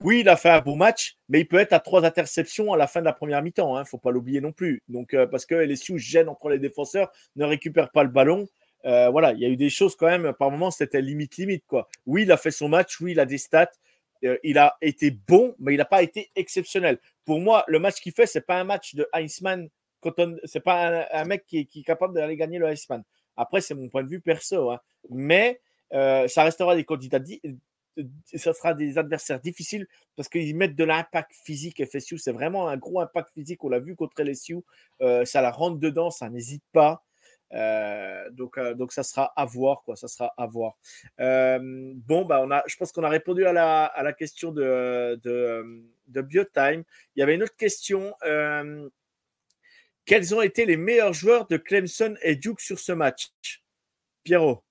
Oui, il a fait un bon match, mais il peut être à trois interceptions à la fin de la première mi-temps. Il hein, ne faut pas l'oublier non plus. Donc, parce que LSU gêne entre les défenseurs, ne récupère pas le ballon. voilà, il y a eu des choses quand même. Par moments, c'était limite, limite. Quoi. Oui, il a fait son match. Oui, il a des stats. il a été bon, mais il n'a pas été exceptionnel. Pour moi, le match qu'il fait, ce n'est pas un match de Heisman c'est pas un, mec qui, est capable d'aller gagner le Iceman. Après, c'est mon point de vue perso. Hein. Mais euh, ça restera des candidats. Ça sera des adversaires difficiles parce qu'ils mettent de l'impact physique. FSU, c'est vraiment un gros impact physique. On l'a vu contre LSU. Euh, ça la rentre dedans, ça n'hésite pas. Euh, donc, donc ça sera à voir. Ça sera à voir. bon, bah, on a, je pense qu'on a répondu à la, à la question de, de Biotime. Il y avait une autre question. Quels ont été les meilleurs joueurs de Clemson et Duke sur ce match? Pierrot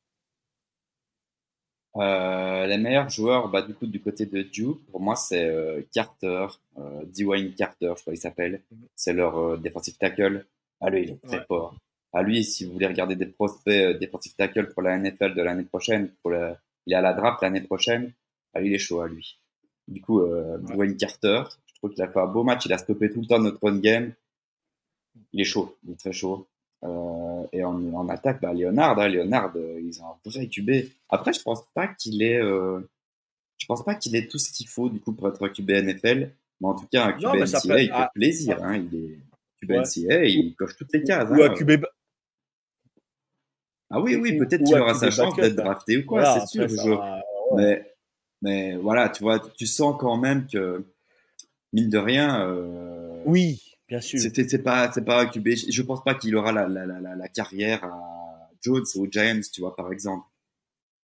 euh, les meilleurs joueurs, bah, du coup, du côté de Duke, pour moi, c'est euh, Carter, euh, Dwayne Carter, je crois qu'il s'appelle. C'est leur euh, defensive tackle. Ah, lui, il est très fort. À lui, si vous voulez regarder des prospects defensive tackle pour la NFL de l'année prochaine, pour il est à la draft l'année prochaine, ah, lui, il est chaud à lui. Du coup, Dwayne Carter, je Je trouve qu'il a fait un beau match. Il a stoppé tout le temps notre run game. Il est chaud. Il est très chaud. Euh, et en, en, attaque, bah, Leonard, hein, Leonard, euh, ils ont un vrai QB. Après, je pense pas qu'il est, euh, je pense pas qu'il ait tout ce qu'il faut du coup pour être QB NFL. Mais en tout cas, un QB peut... il fait ah, plaisir. Hein, il est QB ouais. Il coche toutes les cases. Ou hein. un QB. Ah oui, oui, peut-être qu'il aura sa chance d'être drafté ou quoi, voilà, c'est sûr. Ouais. Mais, mais voilà, tu vois, tu sens quand même que mine de rien. Oui, bien sûr. C'est pas, c'est pas un QB. Je pense pas qu'il aura la, la, la, la, carrière à Jones ou aux Giants, tu vois, par exemple.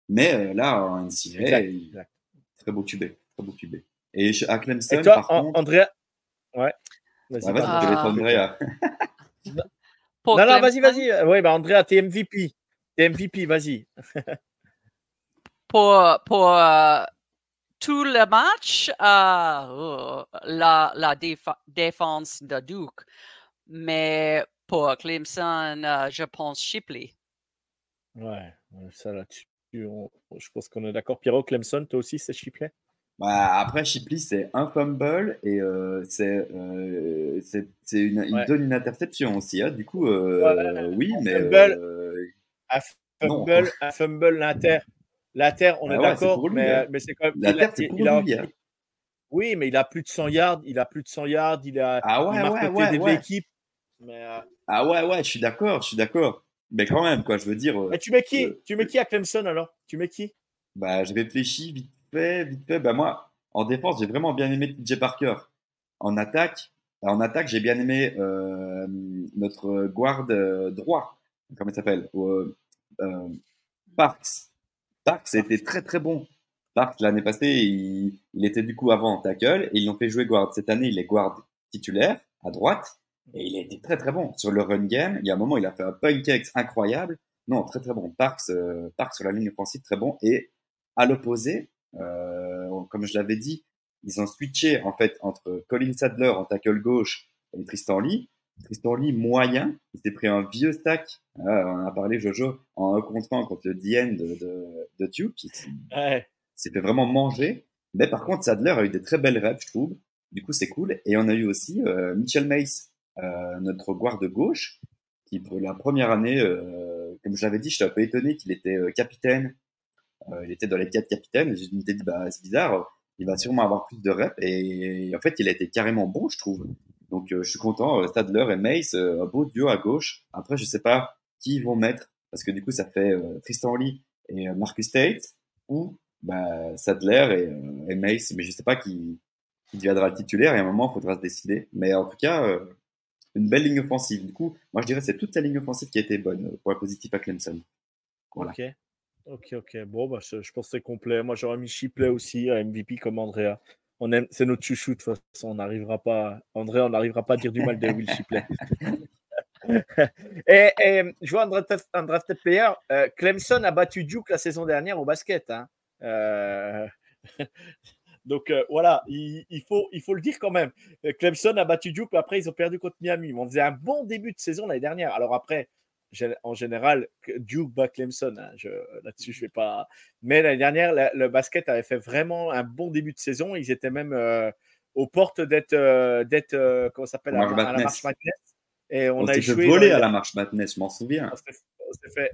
Mais euh, là, en NCAA, exact, exact. très beau QB, très beau QB. Et à Clemson, Et toi, par en, contre, Andrea, ouais. Vas-y, vas ah. je vais Andrea. non, non, vas-y, vas-y. Oui, bah Andrea, t'es MVP. T'es MVP, vas-y. pour pour uh, tout le match, uh, la, la déf défense de Duke. Mais pour Clemson, uh, je pense Shipley. Ouais, ça là-dessus, je pense qu'on est d'accord. Pierrot, Clemson, toi aussi, c'est Shipley? Bah, après, Shipley, c'est un fumble et euh, c'est euh, une, il donne une interception aussi. Hein. Du coup, euh, oui, mais. Fumble, un fumble, un fumble, l'inter. L'inter, on ah est ouais, d'accord, mais, hein. mais c'est quand même. L'inter, c'est pour a, lui, hein. Oui, mais il a plus de 100 yards. Il a plus de 100 yards. Il a, ah ouais, il marque ouais, ouais. Mais, euh... Ah ouais, ouais, je suis d'accord, je suis d'accord. Mais quand même, quoi, je veux dire. Mais tu mets qui? Tu mets qui à Clemson alors? Tu mets qui? Bah, je réfléchis vite fait, vite fait. Bah, moi, en défense, j'ai vraiment bien aimé TJ Parker. En attaque, en attaque, j'ai bien aimé euh, notre guard euh, droit. Comment il s'appelle? Euh, Parks. Parks était très très bon. Parks, l'année passée, il, était du coup avant en tackle et ils l'ont fait jouer guard. Cette année, il est guard titulaire à droite et il a été très très bon. Sur le run game, il y a un moment, il a fait un pancake incroyable. Non, très très bon. Parks, euh, sur la ligne offensive, très bon. Et à l'opposé, euh, comme je l'avais dit, ils ont switché en fait entre Colin Sadler en tackle gauche et Tristan Lee. Lee moyen, il s'est pris un vieux stack, euh, on a parlé Jojo, en 1 contre 1 contre le DN de, de, de Duke, ouais. s'est fait vraiment manger. Mais par contre, Sadler a eu des très belles reps, je trouve. Du coup, c'est cool. Et on a eu aussi euh, Mitchell Mace, euh, notre de gauche, qui pour la première année, euh, comme je l'avais dit, j'étais un peu étonné qu'il était capitaine euh, il était dans les quatre capitaines. Je me suis dit, bah, c'est bizarre, il va sûrement avoir plus de reps. Et, et, en fait, il a été carrément bon, je trouve. Donc, euh, je suis content. Stadler et Mace, euh, un beau duo à gauche. Après, je sais pas qui ils vont mettre, parce que du coup, ça fait Tristan Lee et Marcus Tate, ou bah, Sadler et, et, Mace. Mais je sais pas qui, qui deviendra le titulaire. Et à un moment, il faudra se décider. Mais en tout cas, une belle ligne offensive. Du coup, moi, je dirais que c'est toute la ligne offensive qui a été bonne pour un positif à Clemson. Okay. Ok, ok. Bon, bah, je, je pense que c'est complet. Moi, j'aurais mis Shipley aussi à MVP comme Andrea. On aime, c'est notre chouchou de toute façon. On n'arrivera pas, André, on n'arrivera pas à dire du mal de Will Shipley. et, et, je vois un drafted, un drafted player. Euh, Clemson a battu Duke la saison dernière au basket. Hein. Euh... Donc euh, voilà, il, il, faut, il faut le dire quand même. Clemson a battu Duke, après ils ont perdu contre Miami. On faisait un bon début de saison l'année dernière. Alors après, en général, Duke bat Clemson. Hein, Là-dessus, je ne vais pas. Mais l'année dernière, la, le basket avait fait vraiment un bon début de saison. Ils étaient même euh, aux portes d'être, euh, d'être euh, comment ça s'appelle, à, à, la marche Madness. Et on, on a échoué. volé à la marche Madness, je m'en souviens.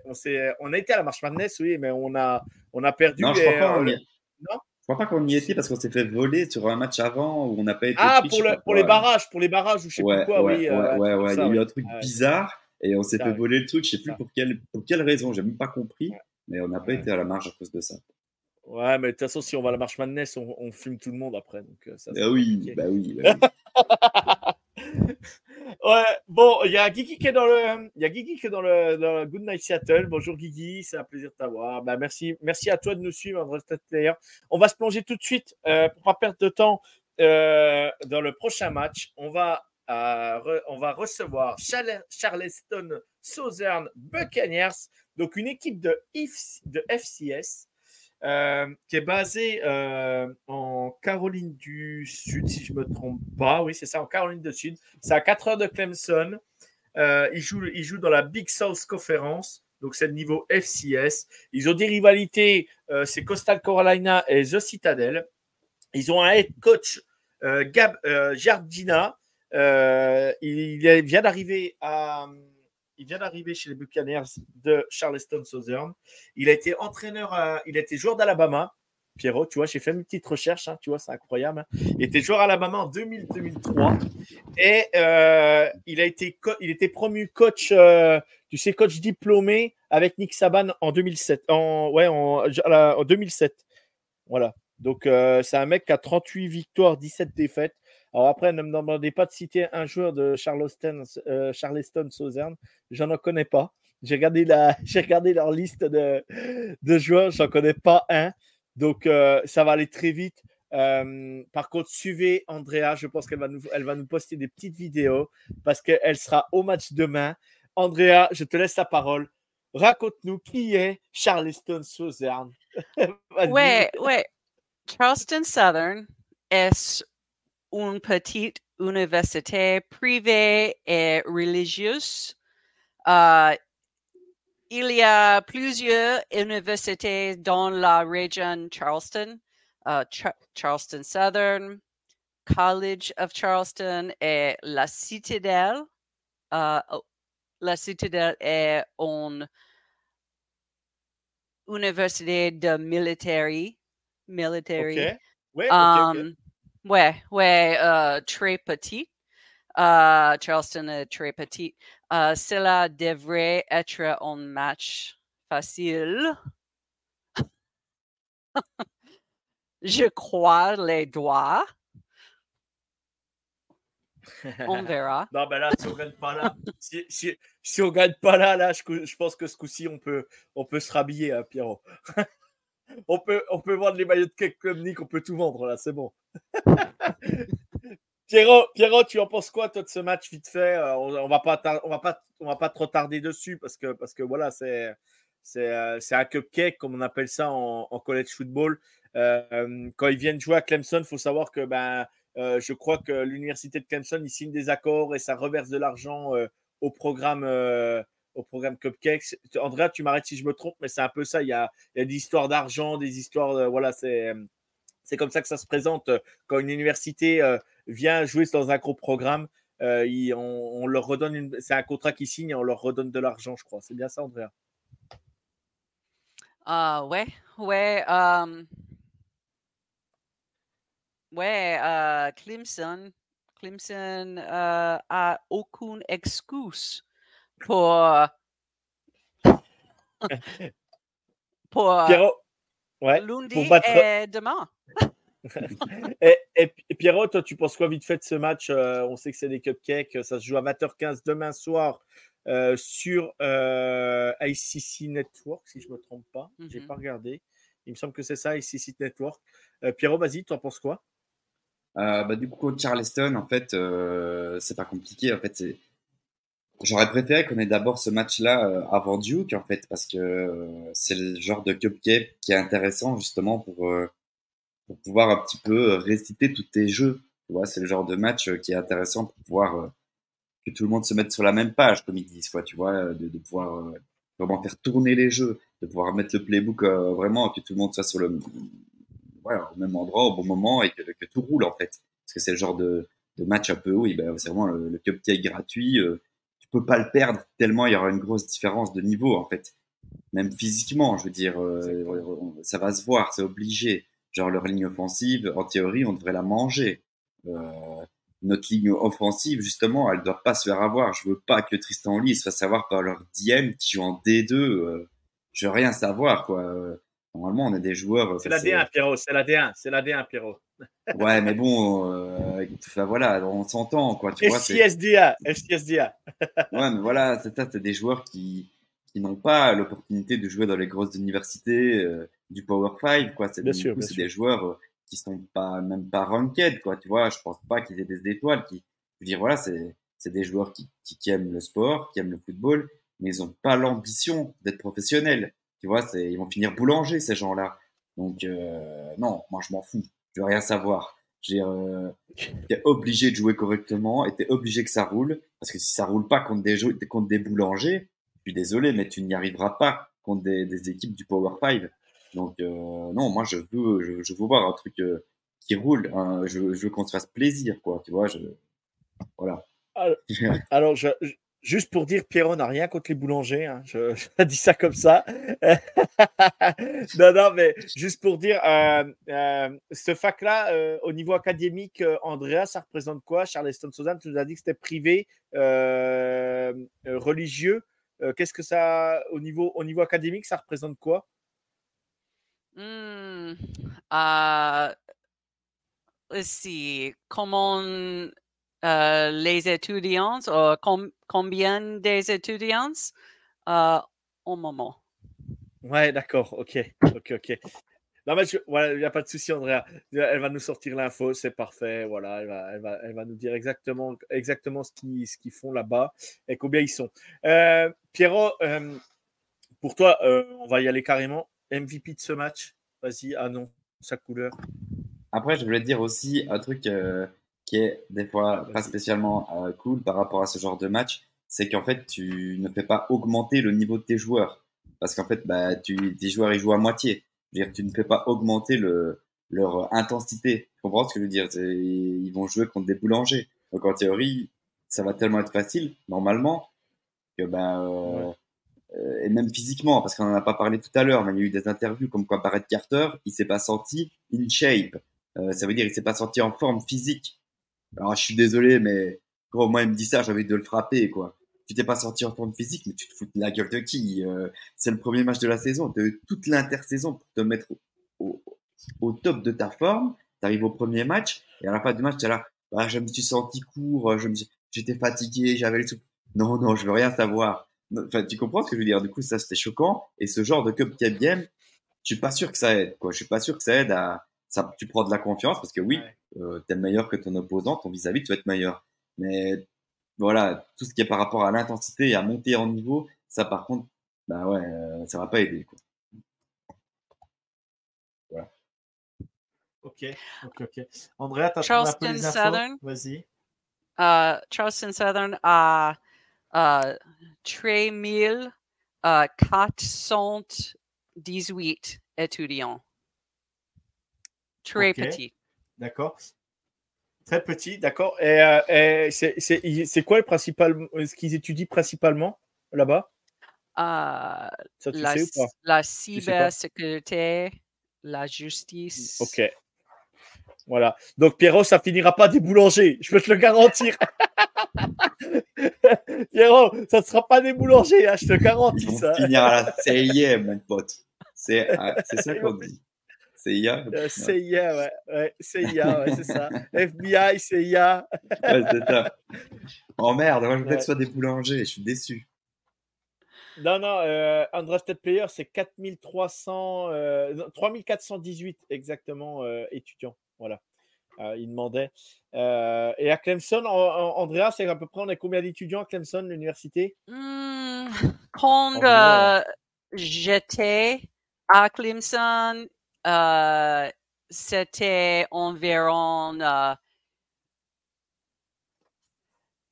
On, fait, on, a été à la marche Madness, oui, mais on a, on a perdu. Non, je crois pas. Euh, non? Je crois pas qu'on y était parce qu'on s'est fait voler sur un match avant où on n'a pas été. Ah, pour, le, pour les barrages, pour les barrages ou je sais ouais, plus quoi, ouais, oui. Ouais, ouais, ouais, il y a eu un truc bizarre et on s'est fait voler le truc. Je sais plus pour quelle, pour quelle raison, j'ai même pas compris, mais on n'a pas été à la marche à cause de ça. Ouais, mais de toute façon, si on va à la marche Madness, on, on fume tout le monde après. Donc, ça, bah, oui, bah oui, bah oui. ouais, bon, il y a Guigui qui est dans le, il y a Guigui qui est dans le, dans le Good Night Seattle. Bonjour Guigui, c'est un plaisir de t'avoir. Bah, merci, merci à toi de nous suivre, André Player. On va se plonger tout de suite euh, pour pas perdre de temps euh, dans le prochain match. On va euh, on va recevoir Charleston Southern Buccaneers, donc une équipe de, FCS euh, qui est basée euh, en Caroline du Sud, si je ne me trompe pas. Oui, c'est ça, en Caroline du Sud. C'est à 4 heures de Clemson. Ils, jouent, dans la Big South Conference. Donc, c'est le niveau FCS. Ils ont des rivalités. C'est Coastal Carolina et The Citadel. Ils ont un head coach Gab, Jardina, euh, il, vient d'arriver à. Il vient d'arriver chez les Buccaneers de Charleston Southern. Il a été entraîneur, il a été joueur d'Alabama. Pierrot, tu vois, j'ai fait une petite recherche, hein, tu vois, c'est incroyable. Il était joueur à Alabama en 2000-2003 et euh, il a été, il était promu coach, euh, tu sais, coach diplômé avec Nick Saban en 2007, en, ouais, en, à la- en 2007. Voilà. Donc, c'est un mec qui a 38 victoires, 17 défaites. Alors après, ne me demandez pas de citer un joueur de Charleston, euh, Charleston Southern. J'en en connais pas. J'ai regardé, la, j'ai regardé leur liste de, de joueurs. J'en connais pas un. Donc, euh, ça va aller très vite. Euh, par contre, suivez Andrea. Je pense qu'elle va nous, elle va nous poster des petites vidéos parce qu'elle sera au match demain. Andrea, je te laisse la parole. Raconte-nous qui est Charleston Southern. Ouais, ouais. Charleston Southern est une petite université privée et religieuse. Euh, il y a plusieurs universités dans la région Charleston, euh, Cha- Charleston Southern, College of Charleston et la Citadelle. Euh, oh, la Citadelle est une université de military. Um, ouais, ouais, euh, très petit. Euh, Charleston est très petit. Euh, cela devrait être un match facile. Je crois les doigts. On verra. Non, ben là, si on gagne pas là, si, si, si on gagne pas là, là, je, je pense que ce coup-ci, on peut, on peut se rhabiller, hein, Pierrot. on, peut, on peut vendre les maillots de Cake Club Nick, on peut tout vendre là, c'est bon. Pierrot, Pierrot, tu en penses quoi, toi, de ce match vite fait? Euh, on, on va pas, on va pas, on va pas trop tarder dessus parce que, parce que voilà, c'est, c'est, euh, un cupcake, comme on appelle ça en, en college football. Euh, quand ils viennent jouer à Clemson, il faut savoir que ben, je crois que l'université de Clemson, ils signent des accords et ça reverse de l'argent au programme. Euh, au programme Cupcakes. Andrea, tu m'arrêtes si je me trompe, mais c'est un peu ça. Il y a, des histoires d'argent, des histoires. voilà, c'est, c'est comme ça que ça se présente. Quand une université euh, vient jouer dans un gros programme, euh, on, leur redonne. une- c'est un contrat qu'ils signent et on leur redonne de l'argent, je crois. C'est bien ça, Andrea? Ah ouais, ouais. ouais, euh, Clemson, Clemson euh, a aucune excuse pour pour Pierrot, ouais. lundi pour battre- et demain. Et, et- et Pierrot, toi, tu penses quoi vite fait de ce match Euh, On sait que c'est des cupcakes. Ça se joue à 20h15 demain soir euh, sur euh, ICC Network, si je ne me trompe pas. J'ai Mhm. pas regardé. Il me semble que c'est ça, ICC Network. Euh, Pierrot, vas-y, tu en penses quoi? Euh, bah, du coup, contre Charleston, en fait, euh, c'est pas compliqué. En fait, c'est... J'aurais préféré qu'on ait d'abord ce match-là euh, avant Duke, en fait, parce que euh, c'est le genre de cupcake qui est intéressant, justement, pour, euh, pour pouvoir un petit peu réciter tous tes jeux. Tu vois, c'est le genre de match qui est intéressant pour pouvoir que tout le monde se mette sur la même page, comme ils disent, quoi, tu vois, de, de pouvoir vraiment faire tourner les jeux, de pouvoir mettre le playbook vraiment, que tout le monde soit sur le, ouais, au même endroit, au bon moment, et que, que tout roule, en fait. Parce que c'est le genre de, de match un peu, oui, ben, c'est vraiment le, le cupcake gratuit. euh, peux pas le perdre tellement il y aura une grosse différence de niveau, en fait. Même physiquement, je veux dire, euh, ça va se voir, c'est obligé. Genre, leur ligne offensive, en théorie, on devrait la manger. Euh, notre ligne offensive, justement, elle doit pas se faire avoir. Je veux pas que Tristan Lee se fasse avoir par leur DM qui joue en D2. euh, je veux rien savoir, quoi. Normalement, on a des joueurs. C'est la D1, Pierrot. C'est la D1. C'est la D1, Pierrot. Ouais, mais bon, euh, enfin, voilà, on s'entend, quoi. Tu vois, FCSDA. Ouais, mais voilà, c'est ça, c'est des joueurs qui, qui n'ont pas l'opportunité de jouer dans les grosses universités euh, du Power 5, quoi. C'est des joueurs euh, qui sont pas, même pas ranked, quoi. Tu vois, je pense pas qu'ils aient des étoiles qui, je veux dire, voilà, c'est, c'est des joueurs qui, qui, qui aiment le sport, qui aiment le football, mais ils ont pas l'ambition d'être professionnels. Tu vois, c'est, ils vont finir boulanger, ces gens-là. Donc, euh, non, moi, je m'en fous. Je veux rien savoir. J'ai, euh, t'es obligé de jouer correctement et t'es obligé que ça roule parce que si ça roule pas contre des contre des boulangers, je suis désolé, mais tu n'y arriveras pas contre des, des équipes du Power 5. Donc euh, non, moi je veux, je, je veux voir un truc, euh, qui roule. hein. Je, je veux qu'on se fasse plaisir, quoi. Tu vois, je... voilà. Alors, je- juste pour dire, Pierrot n'a rien contre les boulangers. hein, Je, dis ça comme ça. non, non, mais juste pour dire, euh, euh, ce fac-là, euh, au niveau académique, Andrea, ça représente quoi? Charleston Southern, tu nous as dit que c'était privé, religieux. Qu'est-ce que ça, au niveau, au niveau académique, ça représente quoi? Hmm, euh, let's see, comment euh, les étudiants, ou com- combien des étudiants euh, au moment? Ouais, d'accord, ok, ok, ok. Non, mais je- voilà, il n'y a pas de souci, Andrea. Elle va nous sortir l'info, c'est parfait. Voilà, elle va, elle va, elle va nous dire exactement, exactement ce qu'ils ce qu'ils font là-bas et combien ils sont. Euh, Pierrot, euh, pour toi, euh, on va y aller carrément. MVP de ce match, vas-y, annonce sa couleur. Après, je voulais te dire aussi un truc euh, qui est des fois pas spécialement euh, cool par rapport à ce genre de match, c'est qu'en fait, tu ne fais pas augmenter le niveau de tes joueurs. Parce qu'en fait, bah, tu, tes joueurs, ils jouent à moitié. Je veux dire, tu ne fais pas augmenter le, leur intensité. Tu comprends ce que je veux dire? Ils vont jouer contre des boulangers. Donc, en théorie, ça va tellement être facile, normalement, que ben, euh, euh, et même physiquement, parce qu'on en a pas parlé tout à l'heure, mais il y a eu des interviews comme quoi Barrett Carter, il s'est pas senti in shape. Euh, ça veut dire il s'est pas senti en forme physique. Alors je suis désolé, mais gros, moi il me dit ça, j'ai envie de le frapper quoi. Tu t'es pas senti en forme physique, mais tu te fous de la gueule de qui Euh, C'est le premier match de la saison, de toute l'intersaison pour te mettre au, top de ta forme. T'arrives au premier match et à la fin du match t'es là, ah, je me suis senti court, suis- j'étais fatigué, j'avais le souffle. Non non, je veux rien savoir. Enfin, tu comprends ce que je veux dire? Du coup, ça c'était choquant. Et ce genre de cupcake game, je suis pas sûr que ça aide. Quoi, je suis pas sûr que ça aide à. Ça, tu prends de la confiance parce que oui, Ouais. euh, t'es meilleur que ton opposant, ton vis-à-vis, tu vas être meilleur. Mais voilà, tout ce qui est par rapport à l'intensité et à monter en niveau, ça par contre, bah ouais, euh, ça va pas aider. Quoi. Ok, ok, ok. Andrea, tu as un peu les Charleston Southern. Vas-y. Uh, Charleston Southern a uh, 3000 uh, 418 étudiants. Très petit. D'accord. Très petit, d'accord. Et, euh, et c'est- c'est il- c'est quoi le principal, ce qu'ils étudient principalement là-bas? Uh, Ça, tu la, sais ou pas? la cybersécurité, la justice. Ok. Voilà. Donc, Pierrot, ça finira pas des boulangers. Je peux te le garantir. Pierrot, ça ne sera pas des boulangers. hein, je te Ils garantis vont ça. finir à la CIA, mon pote. C'est c'est ça qu'on dit. CIA. Euh, CIA, ouais. ouais. CIA, ouais, c'est ça. FBI, CIA. ouais, c'est ça. Oh merde, moi je voulais Ouais. que ce soit des boulangers, je suis déçu. Non, non, euh, Undrafted Player, c'est 4300, euh, non, 3418 exactement euh, étudiants. Voilà. Euh, il demandait. Euh, et à Clemson, en- en- Andrea, c'est à peu près, on est combien d'étudiants à Clemson, l'université? Hmm, quand euh, j'étais à Clemson, c'était environ euh,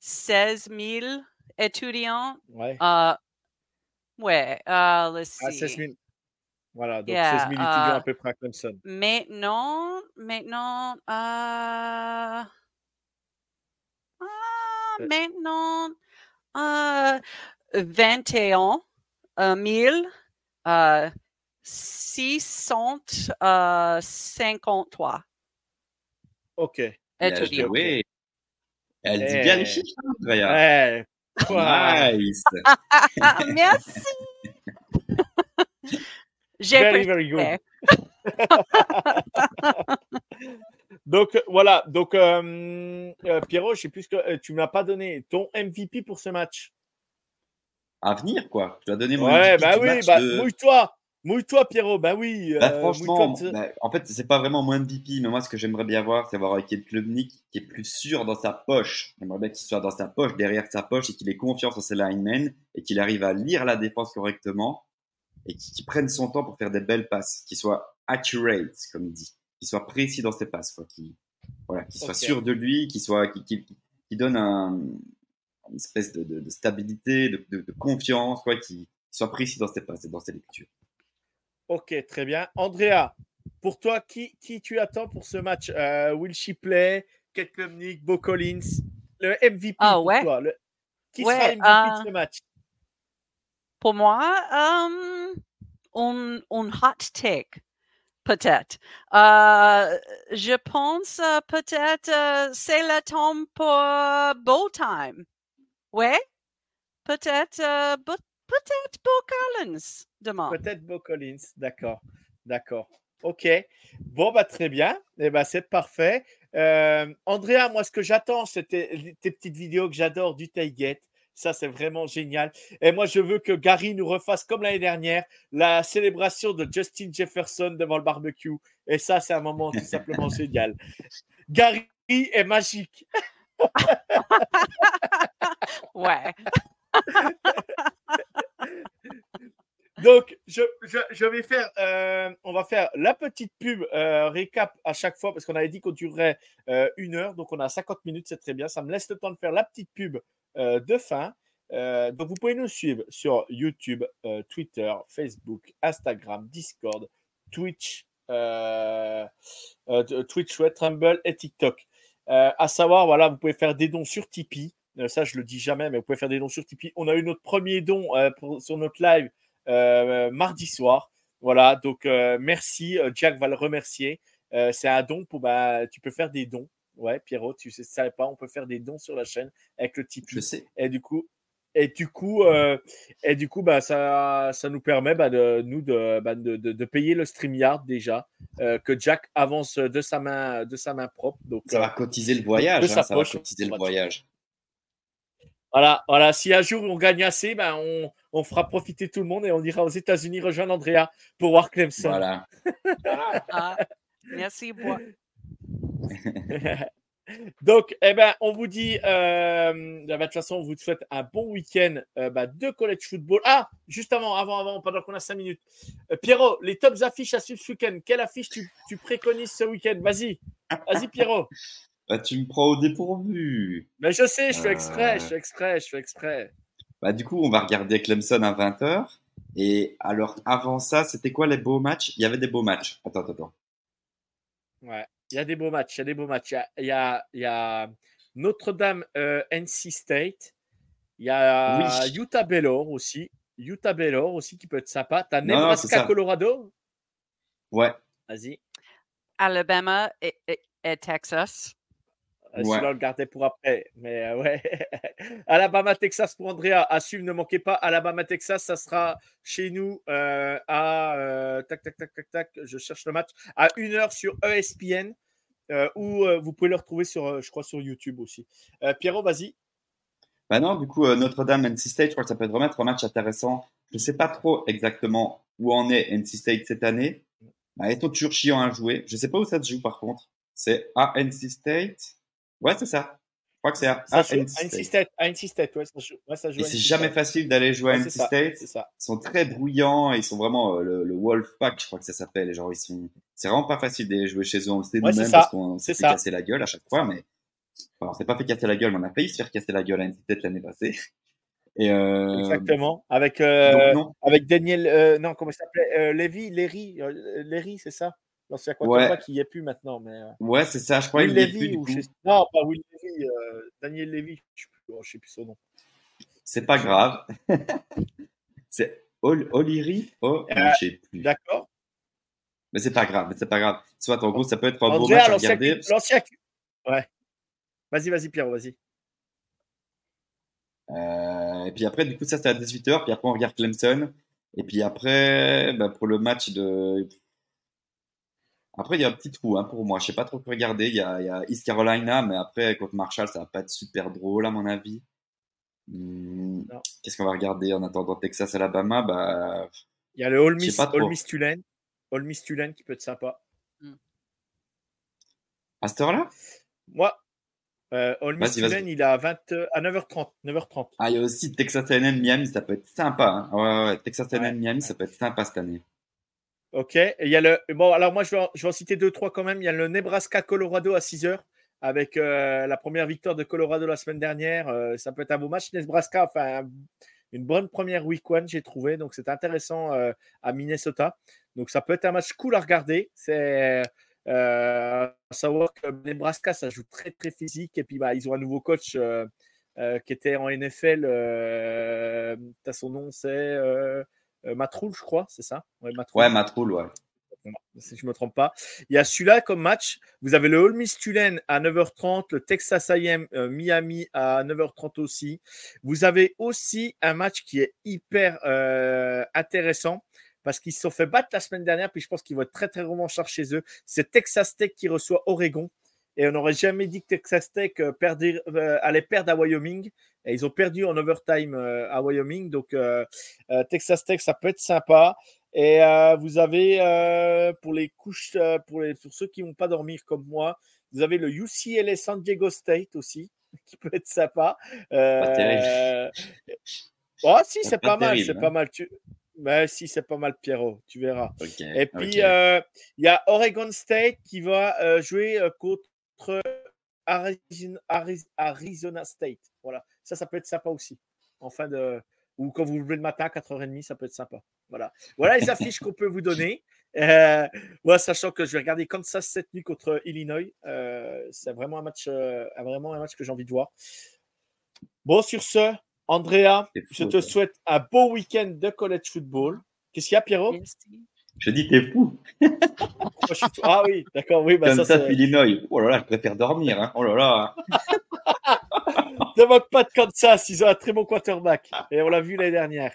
16 000 étudiants. Ouais. Euh, ouais, euh, let's À see. 16 000. Voilà, donc Yeah, 16 000 étudiants euh, à peu près à Clemson. Maintenant, maintenant, euh, ah, Euh. maintenant, euh, 21 euh, 000, euh, 653 Ok. Bien étudiants. joué. Elle dit Eh. bien les chiffres, hein. Ouais. Ouah. Nice. Merci. J'ai Very, very good. Donc voilà, donc euh, euh, Pierrot, je sais plus ce que euh, tu m'as pas donné ton MVP pour ce match. À venir, quoi. Je dois donner mon Ouais, MVP bah du oui, bah, de- mouille-toi, mouille-toi Pierrot, bah oui. Bah, euh, franchement, bah, en fait, c'est pas vraiment mon MVP, mais moi, ce que j'aimerais bien voir, c'est voir avec Klubnik qui est plus sûr dans sa poche. J'aimerais bien qu'il soit dans sa poche, derrière sa poche, et qu'il ait confiance en ses linemen, et qu'il arrive à lire la défense correctement, et qu'il prenne son temps pour faire des belles passes, qu'il soit accurate, comme il dit, qu'il soit précis dans ses passes, quoi, qu'il voilà, qu'il soit sûr de lui, qu'il soit, donne un, une espèce de, de- de stabilité, de, de- de confiance, quoi, qu'il soit précis dans ses passes et dans ses lectures. Ok, très bien. Andrea, pour toi, qui, qui tu attends pour ce match? Euh, Will Shipley, Kate Klubnik, Bo Collins, le MVP Ah, pour ouais. toi le- Qui Ouais, sera MVP euh, de ce match? Pour moi, euh, un, un hot take, peut-être. Euh, je pense euh, peut-être euh, c'est le temps pour euh, Bow Time. Ouais, peut-être euh, peut-être Bo Collins demain. Peut-être Bo Collins, d'accord. D'accord. Ok. Bon, bah, très bien. Eh ben, c'est parfait. Euh, Andrea, moi, ce que j'attends, c'était tes petites vidéos que j'adore du tailgate. Ça, c'est vraiment génial. Et moi, je veux que Gary nous refasse, comme l'année dernière, la célébration de Justin Jefferson devant le barbecue. Et ça, c'est un moment tout simplement génial. Gary est magique. Ouais. Donc, je, vais faire, euh, on va faire la petite pub euh, récap à chaque fois parce qu'on avait dit qu'on durerait euh, une heure. Donc, on a 50 minutes, c'est très bien. Ça me laisse le temps de faire la petite pub de fin. Donc, vous pouvez nous suivre sur YouTube, Twitter, Facebook, Instagram, Discord, Twitch, Twitch, Trumble et TikTok. À savoir, voilà, vous pouvez faire des dons sur Tipeee. Euh, ça, je le dis jamais, mais vous pouvez faire des dons sur Tipeee. On a eu notre premier don euh, pour- sur notre live euh, mardi soir. Voilà, donc merci. Jack va le remercier. C'est un don pour. Bah, tu peux faire des dons. Ouais, Pierrot, tu sais, savais pas, on peut faire des dons sur la chaîne avec le Tipeee. Je sais. Et du coup, et du coup, euh, et du coup bah, ça, ça nous permet bah, de, nous de, bah, de, de- de payer le StreamYard déjà, euh, que Jack avance de sa main, de sa main propre. Donc, Ça euh, va cotiser le voyage. de sa hein, ça va poche, cotiser le va- voyage. Voilà, voilà. Si un jour on gagne assez, ben on, on fera profiter tout le monde et on ira aux États-Unis rejoindre Andrea pour voir Clemson. Voilà. Ah, merci. Bois. Donc, eh ben, on vous dit, euh, de toute façon, on vous souhaite un bon week-end euh, bah, de college football. Ah, juste avant, avant, avant, pendant qu'on a 5 minutes. Euh, Pierrot, les tops affiches à suivre ce week-end. Quelle affiche tu, tu préconises ce week-end? Vas-y, vas-y, Pierrot. Bah, tu me prends au dépourvu. Mais je sais, je fais exprès, Euh. je fais exprès, je fais exprès. Bah, du coup, on va regarder Clemson à 20h. Et alors, avant ça, c'était quoi les beaux matchs? Il y avait des beaux matchs. Attends, attends, attends. Ouais, il y a des beaux matchs, il y a des beaux matchs. Il y a, il y a, a Notre-Dame euh, NC State. Il y a Oui. Utah Baylor aussi. Utah Baylor aussi qui peut être sympa. T'as Nebraska. Colorado? Ouais, Vas-y. Alabama et, et- et Texas. Euh, Ouais. On le gardait pour après. Mais euh, ouais. Alabama, Texas pour Andrea. À suivre, ne manquez pas. Alabama, Texas, ça sera chez nous euh, à. euh, tac, tac, tac, tac, tac. Je cherche le match. À 1h sur ESPN. ou vous pouvez le retrouver sur, je crois, sur YouTube aussi. Pierrot, vas-y. Bah non, du coup, Notre-Dame, NC State, je crois que ça peut vraiment être un match intéressant. Je sais pas trop exactement où en est NC State cette année. Bah, ils sont toujours chiants à jouer? Je sais pas où ça se joue par contre. C'est à NC State. Ouais, c'est ça. Je crois que c'est à, à NC State. À NC State, ouais, ça joue, ouais, ça joue c'est jamais facile d'aller jouer à NC State. C'est ça. Ils sont très bruyants. Ils sont vraiment euh, le, le Wolfpack, je crois que ça s'appelle. Genre, ils sont. C'est vraiment pas facile d'aller jouer chez eux. On le sait nous-mêmes parce qu'on s'est fait ça. casser la gueule à chaque fois, mais. Enfin, on s'est pas fait casser la gueule, mais on a failli se faire casser la gueule à NC State l'année passée. Et euh, Exactement. Avec, euh, non. avec Daniel. euh, non, comment il s'appelait? Euh, Lévy, Léry. euh, Léry, c'est ça? L'ancien quarterback Ouais. qui n'y est plus maintenant. Mais, euh, Ouais, c'est ça. Je crois qu'il est plus ou sais- Non, pas Will Levy. euh, Daniel Levy. Je ne sais, plus- oh, sais plus son nom. C'est pas grave. c'est Ol- O'Leary Oh, Euh, je sais plus. D'accord. Mais c'est pas grave. Mais c'est pas grave. Soit en gros, ça peut être un beau match à l'ancien. regarder. l'ancien- Ouais. Vas-y, vas-y, Pierre, vas-y. Euh, et puis après, du coup, ça c'est à 18h. Puis après, on regarde Clemson. Et puis après, bah, pour le match de. Après, il y a un petit trou hein, pour moi. Je sais pas trop quoi regarder. Il y a, il y a East Carolina, mais après, contre Marshall, ça va pas être super drôle, à mon avis. Hmm. Qu'est-ce qu'on va regarder en attendant Texas, Alabama? Bah, Il y a le sais Miss, Tulane. All Miss Tulane qui peut être sympa. à cette heure-là? Moi, euh, All Miss. Tulane, il est à, 20, à 9h30. 9h30. Ah, il y a aussi Texas A&M Miami, ça peut être sympa. Hein. Ouais, ouais, ouais, Texas A&M Ouais. Miami, ça peut être sympa cette année. Ok. Il y a le. Bon, alors moi, je vais, en, je vais en citer deux, trois quand même. Il y a le Nebraska-Colorado à 6h avec euh, la première victoire de Colorado la semaine dernière. Euh, ça peut être un beau match. Nebraska, enfin, une bonne première week one, j'ai trouvé. Donc, c'est intéressant à Minnesota. Donc, ça peut être un match cool à regarder. C'est à savoir que Nebraska, ça joue très, très physique. Et puis, bah, ils ont un nouveau coach qui était en NFL. tu as son nom, c'est Matroul, je crois, c'est ça? Ouais, Matroul, ouais si je ne me trompe pas. Il y a celui-là comme match. Vous avez le Ole Miss Tulane à 9h30, le Texas A&M euh, Miami à 9h30 aussi. Vous avez aussi un match qui est hyper euh, intéressant parce qu'ils se sont fait battre la semaine dernière, puis je pense qu'ils vont être très très revanchards chez eux. C'est Texas Tech qui reçoit Oregon. Et on n'aurait jamais dit que Texas Tech euh, allait perdre à Wyoming. Et ils ont perdu en overtime à Wyoming. Donc, Texas Tech, ça peut être sympa. Et euh, vous avez, euh, pour les couches, euh, pour, les, pour ceux qui ne vont pas dormir comme moi, vous avez le UCLA San Diego State aussi, qui peut être sympa. Pas oh, si, c'est pas, mal, c'est pas mal. Tu... Mais si, c'est pas mal, Pierrot, tu verras. Et puis, il y a Oregon State qui va jouer contre Arizona State. Voilà, ça, ça peut être sympa aussi. En fin de, ou quand vous levez le matin à 4h30, ça peut être sympa. Voilà, voilà les affiches qu'on peut vous donner. Euh, sachant que je vais regarder Kansas cette nuit contre Illinois. Euh, c'est vraiment un match, euh, vraiment un match que j'ai envie de voir. Bon, sur ce, Andrea, je te souhaite un beau week-end de college football. Qu'est-ce qu'il y a, Pierrot? Je dis, t'es fou. ah oui, d'accord, oui. Bah, Kansas, Illinois. Oh là là, je préfère dormir. Hein. Oh là là. ne moque pas de Kansas, ils ont un très bon quarterback. Et on l'a vu l'année dernière.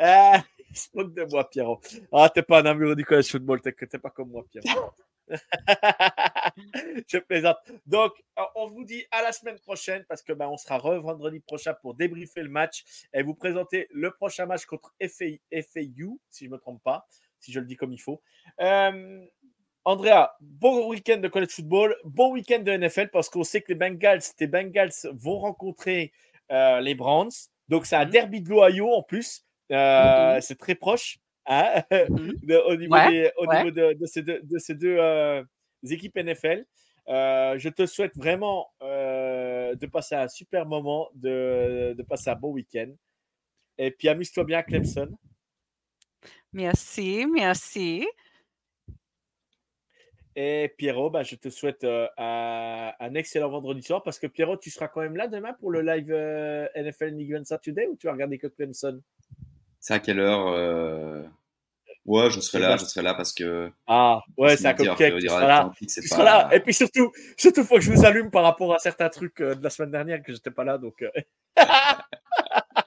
Euh, il se moque de moi, Pierrot. Ah, t'es pas un amoureux du college football, t'es pas comme moi, Pierrot. je plaisante. Donc, euh, on vous dit à la semaine prochaine parce que ben, on sera re vendredi prochain pour débriefer le match et vous présenter le prochain match contre FAU, si je ne me trompe pas, si je le dis comme il faut. Euh, Andrea, bon week-end de college football, bon week-end de NFL parce qu'on sait que les Bengals, les Bengals vont rencontrer euh, les Browns. Donc, c'est un mhm. derby de l'Ohio en plus. Euh, mhm. C'est très proche hein, mhm. au niveau, de, ces deux, équipes NFL. je te souhaite vraiment de passer un super moment, de, de passer un bon week-end. Et puis, amuse-toi bien, Clemson. Merci, merci. Et Pierrot, bah, je te souhaite euh, un, excellent vendredi soir parce que Pierrot, tu seras quand même là demain pour le live euh, NFL League Saturday ou tu vas regarder que Clemson? C'est à quelle heure euh? Ouais, je serai là, je serai là parce que. Ah, ouais, c'est un cupcake. Tu seras là. là. Et puis surtout, surtout, faut que je vous allume par rapport à certains trucs de la semaine dernière que j'étais pas là, donc.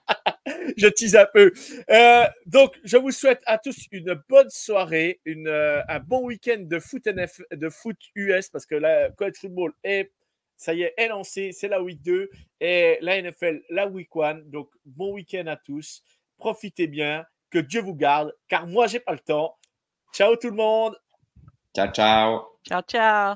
je tease un peu. Euh, donc, je vous souhaite à tous une bonne soirée, une, euh, un bon week-end de foot, NF, de foot US parce que la college football est, ça y est, est lancé. C'est la week 2 et la NFL la week 1. Donc, bon week-end à tous. Profitez bien. Que Dieu vous garde, car moi, j'ai pas le temps. Ciao tout le monde. Ciao, ciao. Ciao, ciao.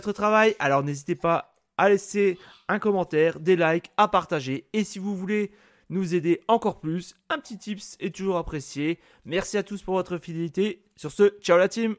Travail Alors n'hésitez pas à laisser un commentaire, des likes, à partager. Et si vous voulez nous aider encore plus, un petit tips est toujours apprécié. Merci à tous pour votre fidélité. Sur ce, ciao la team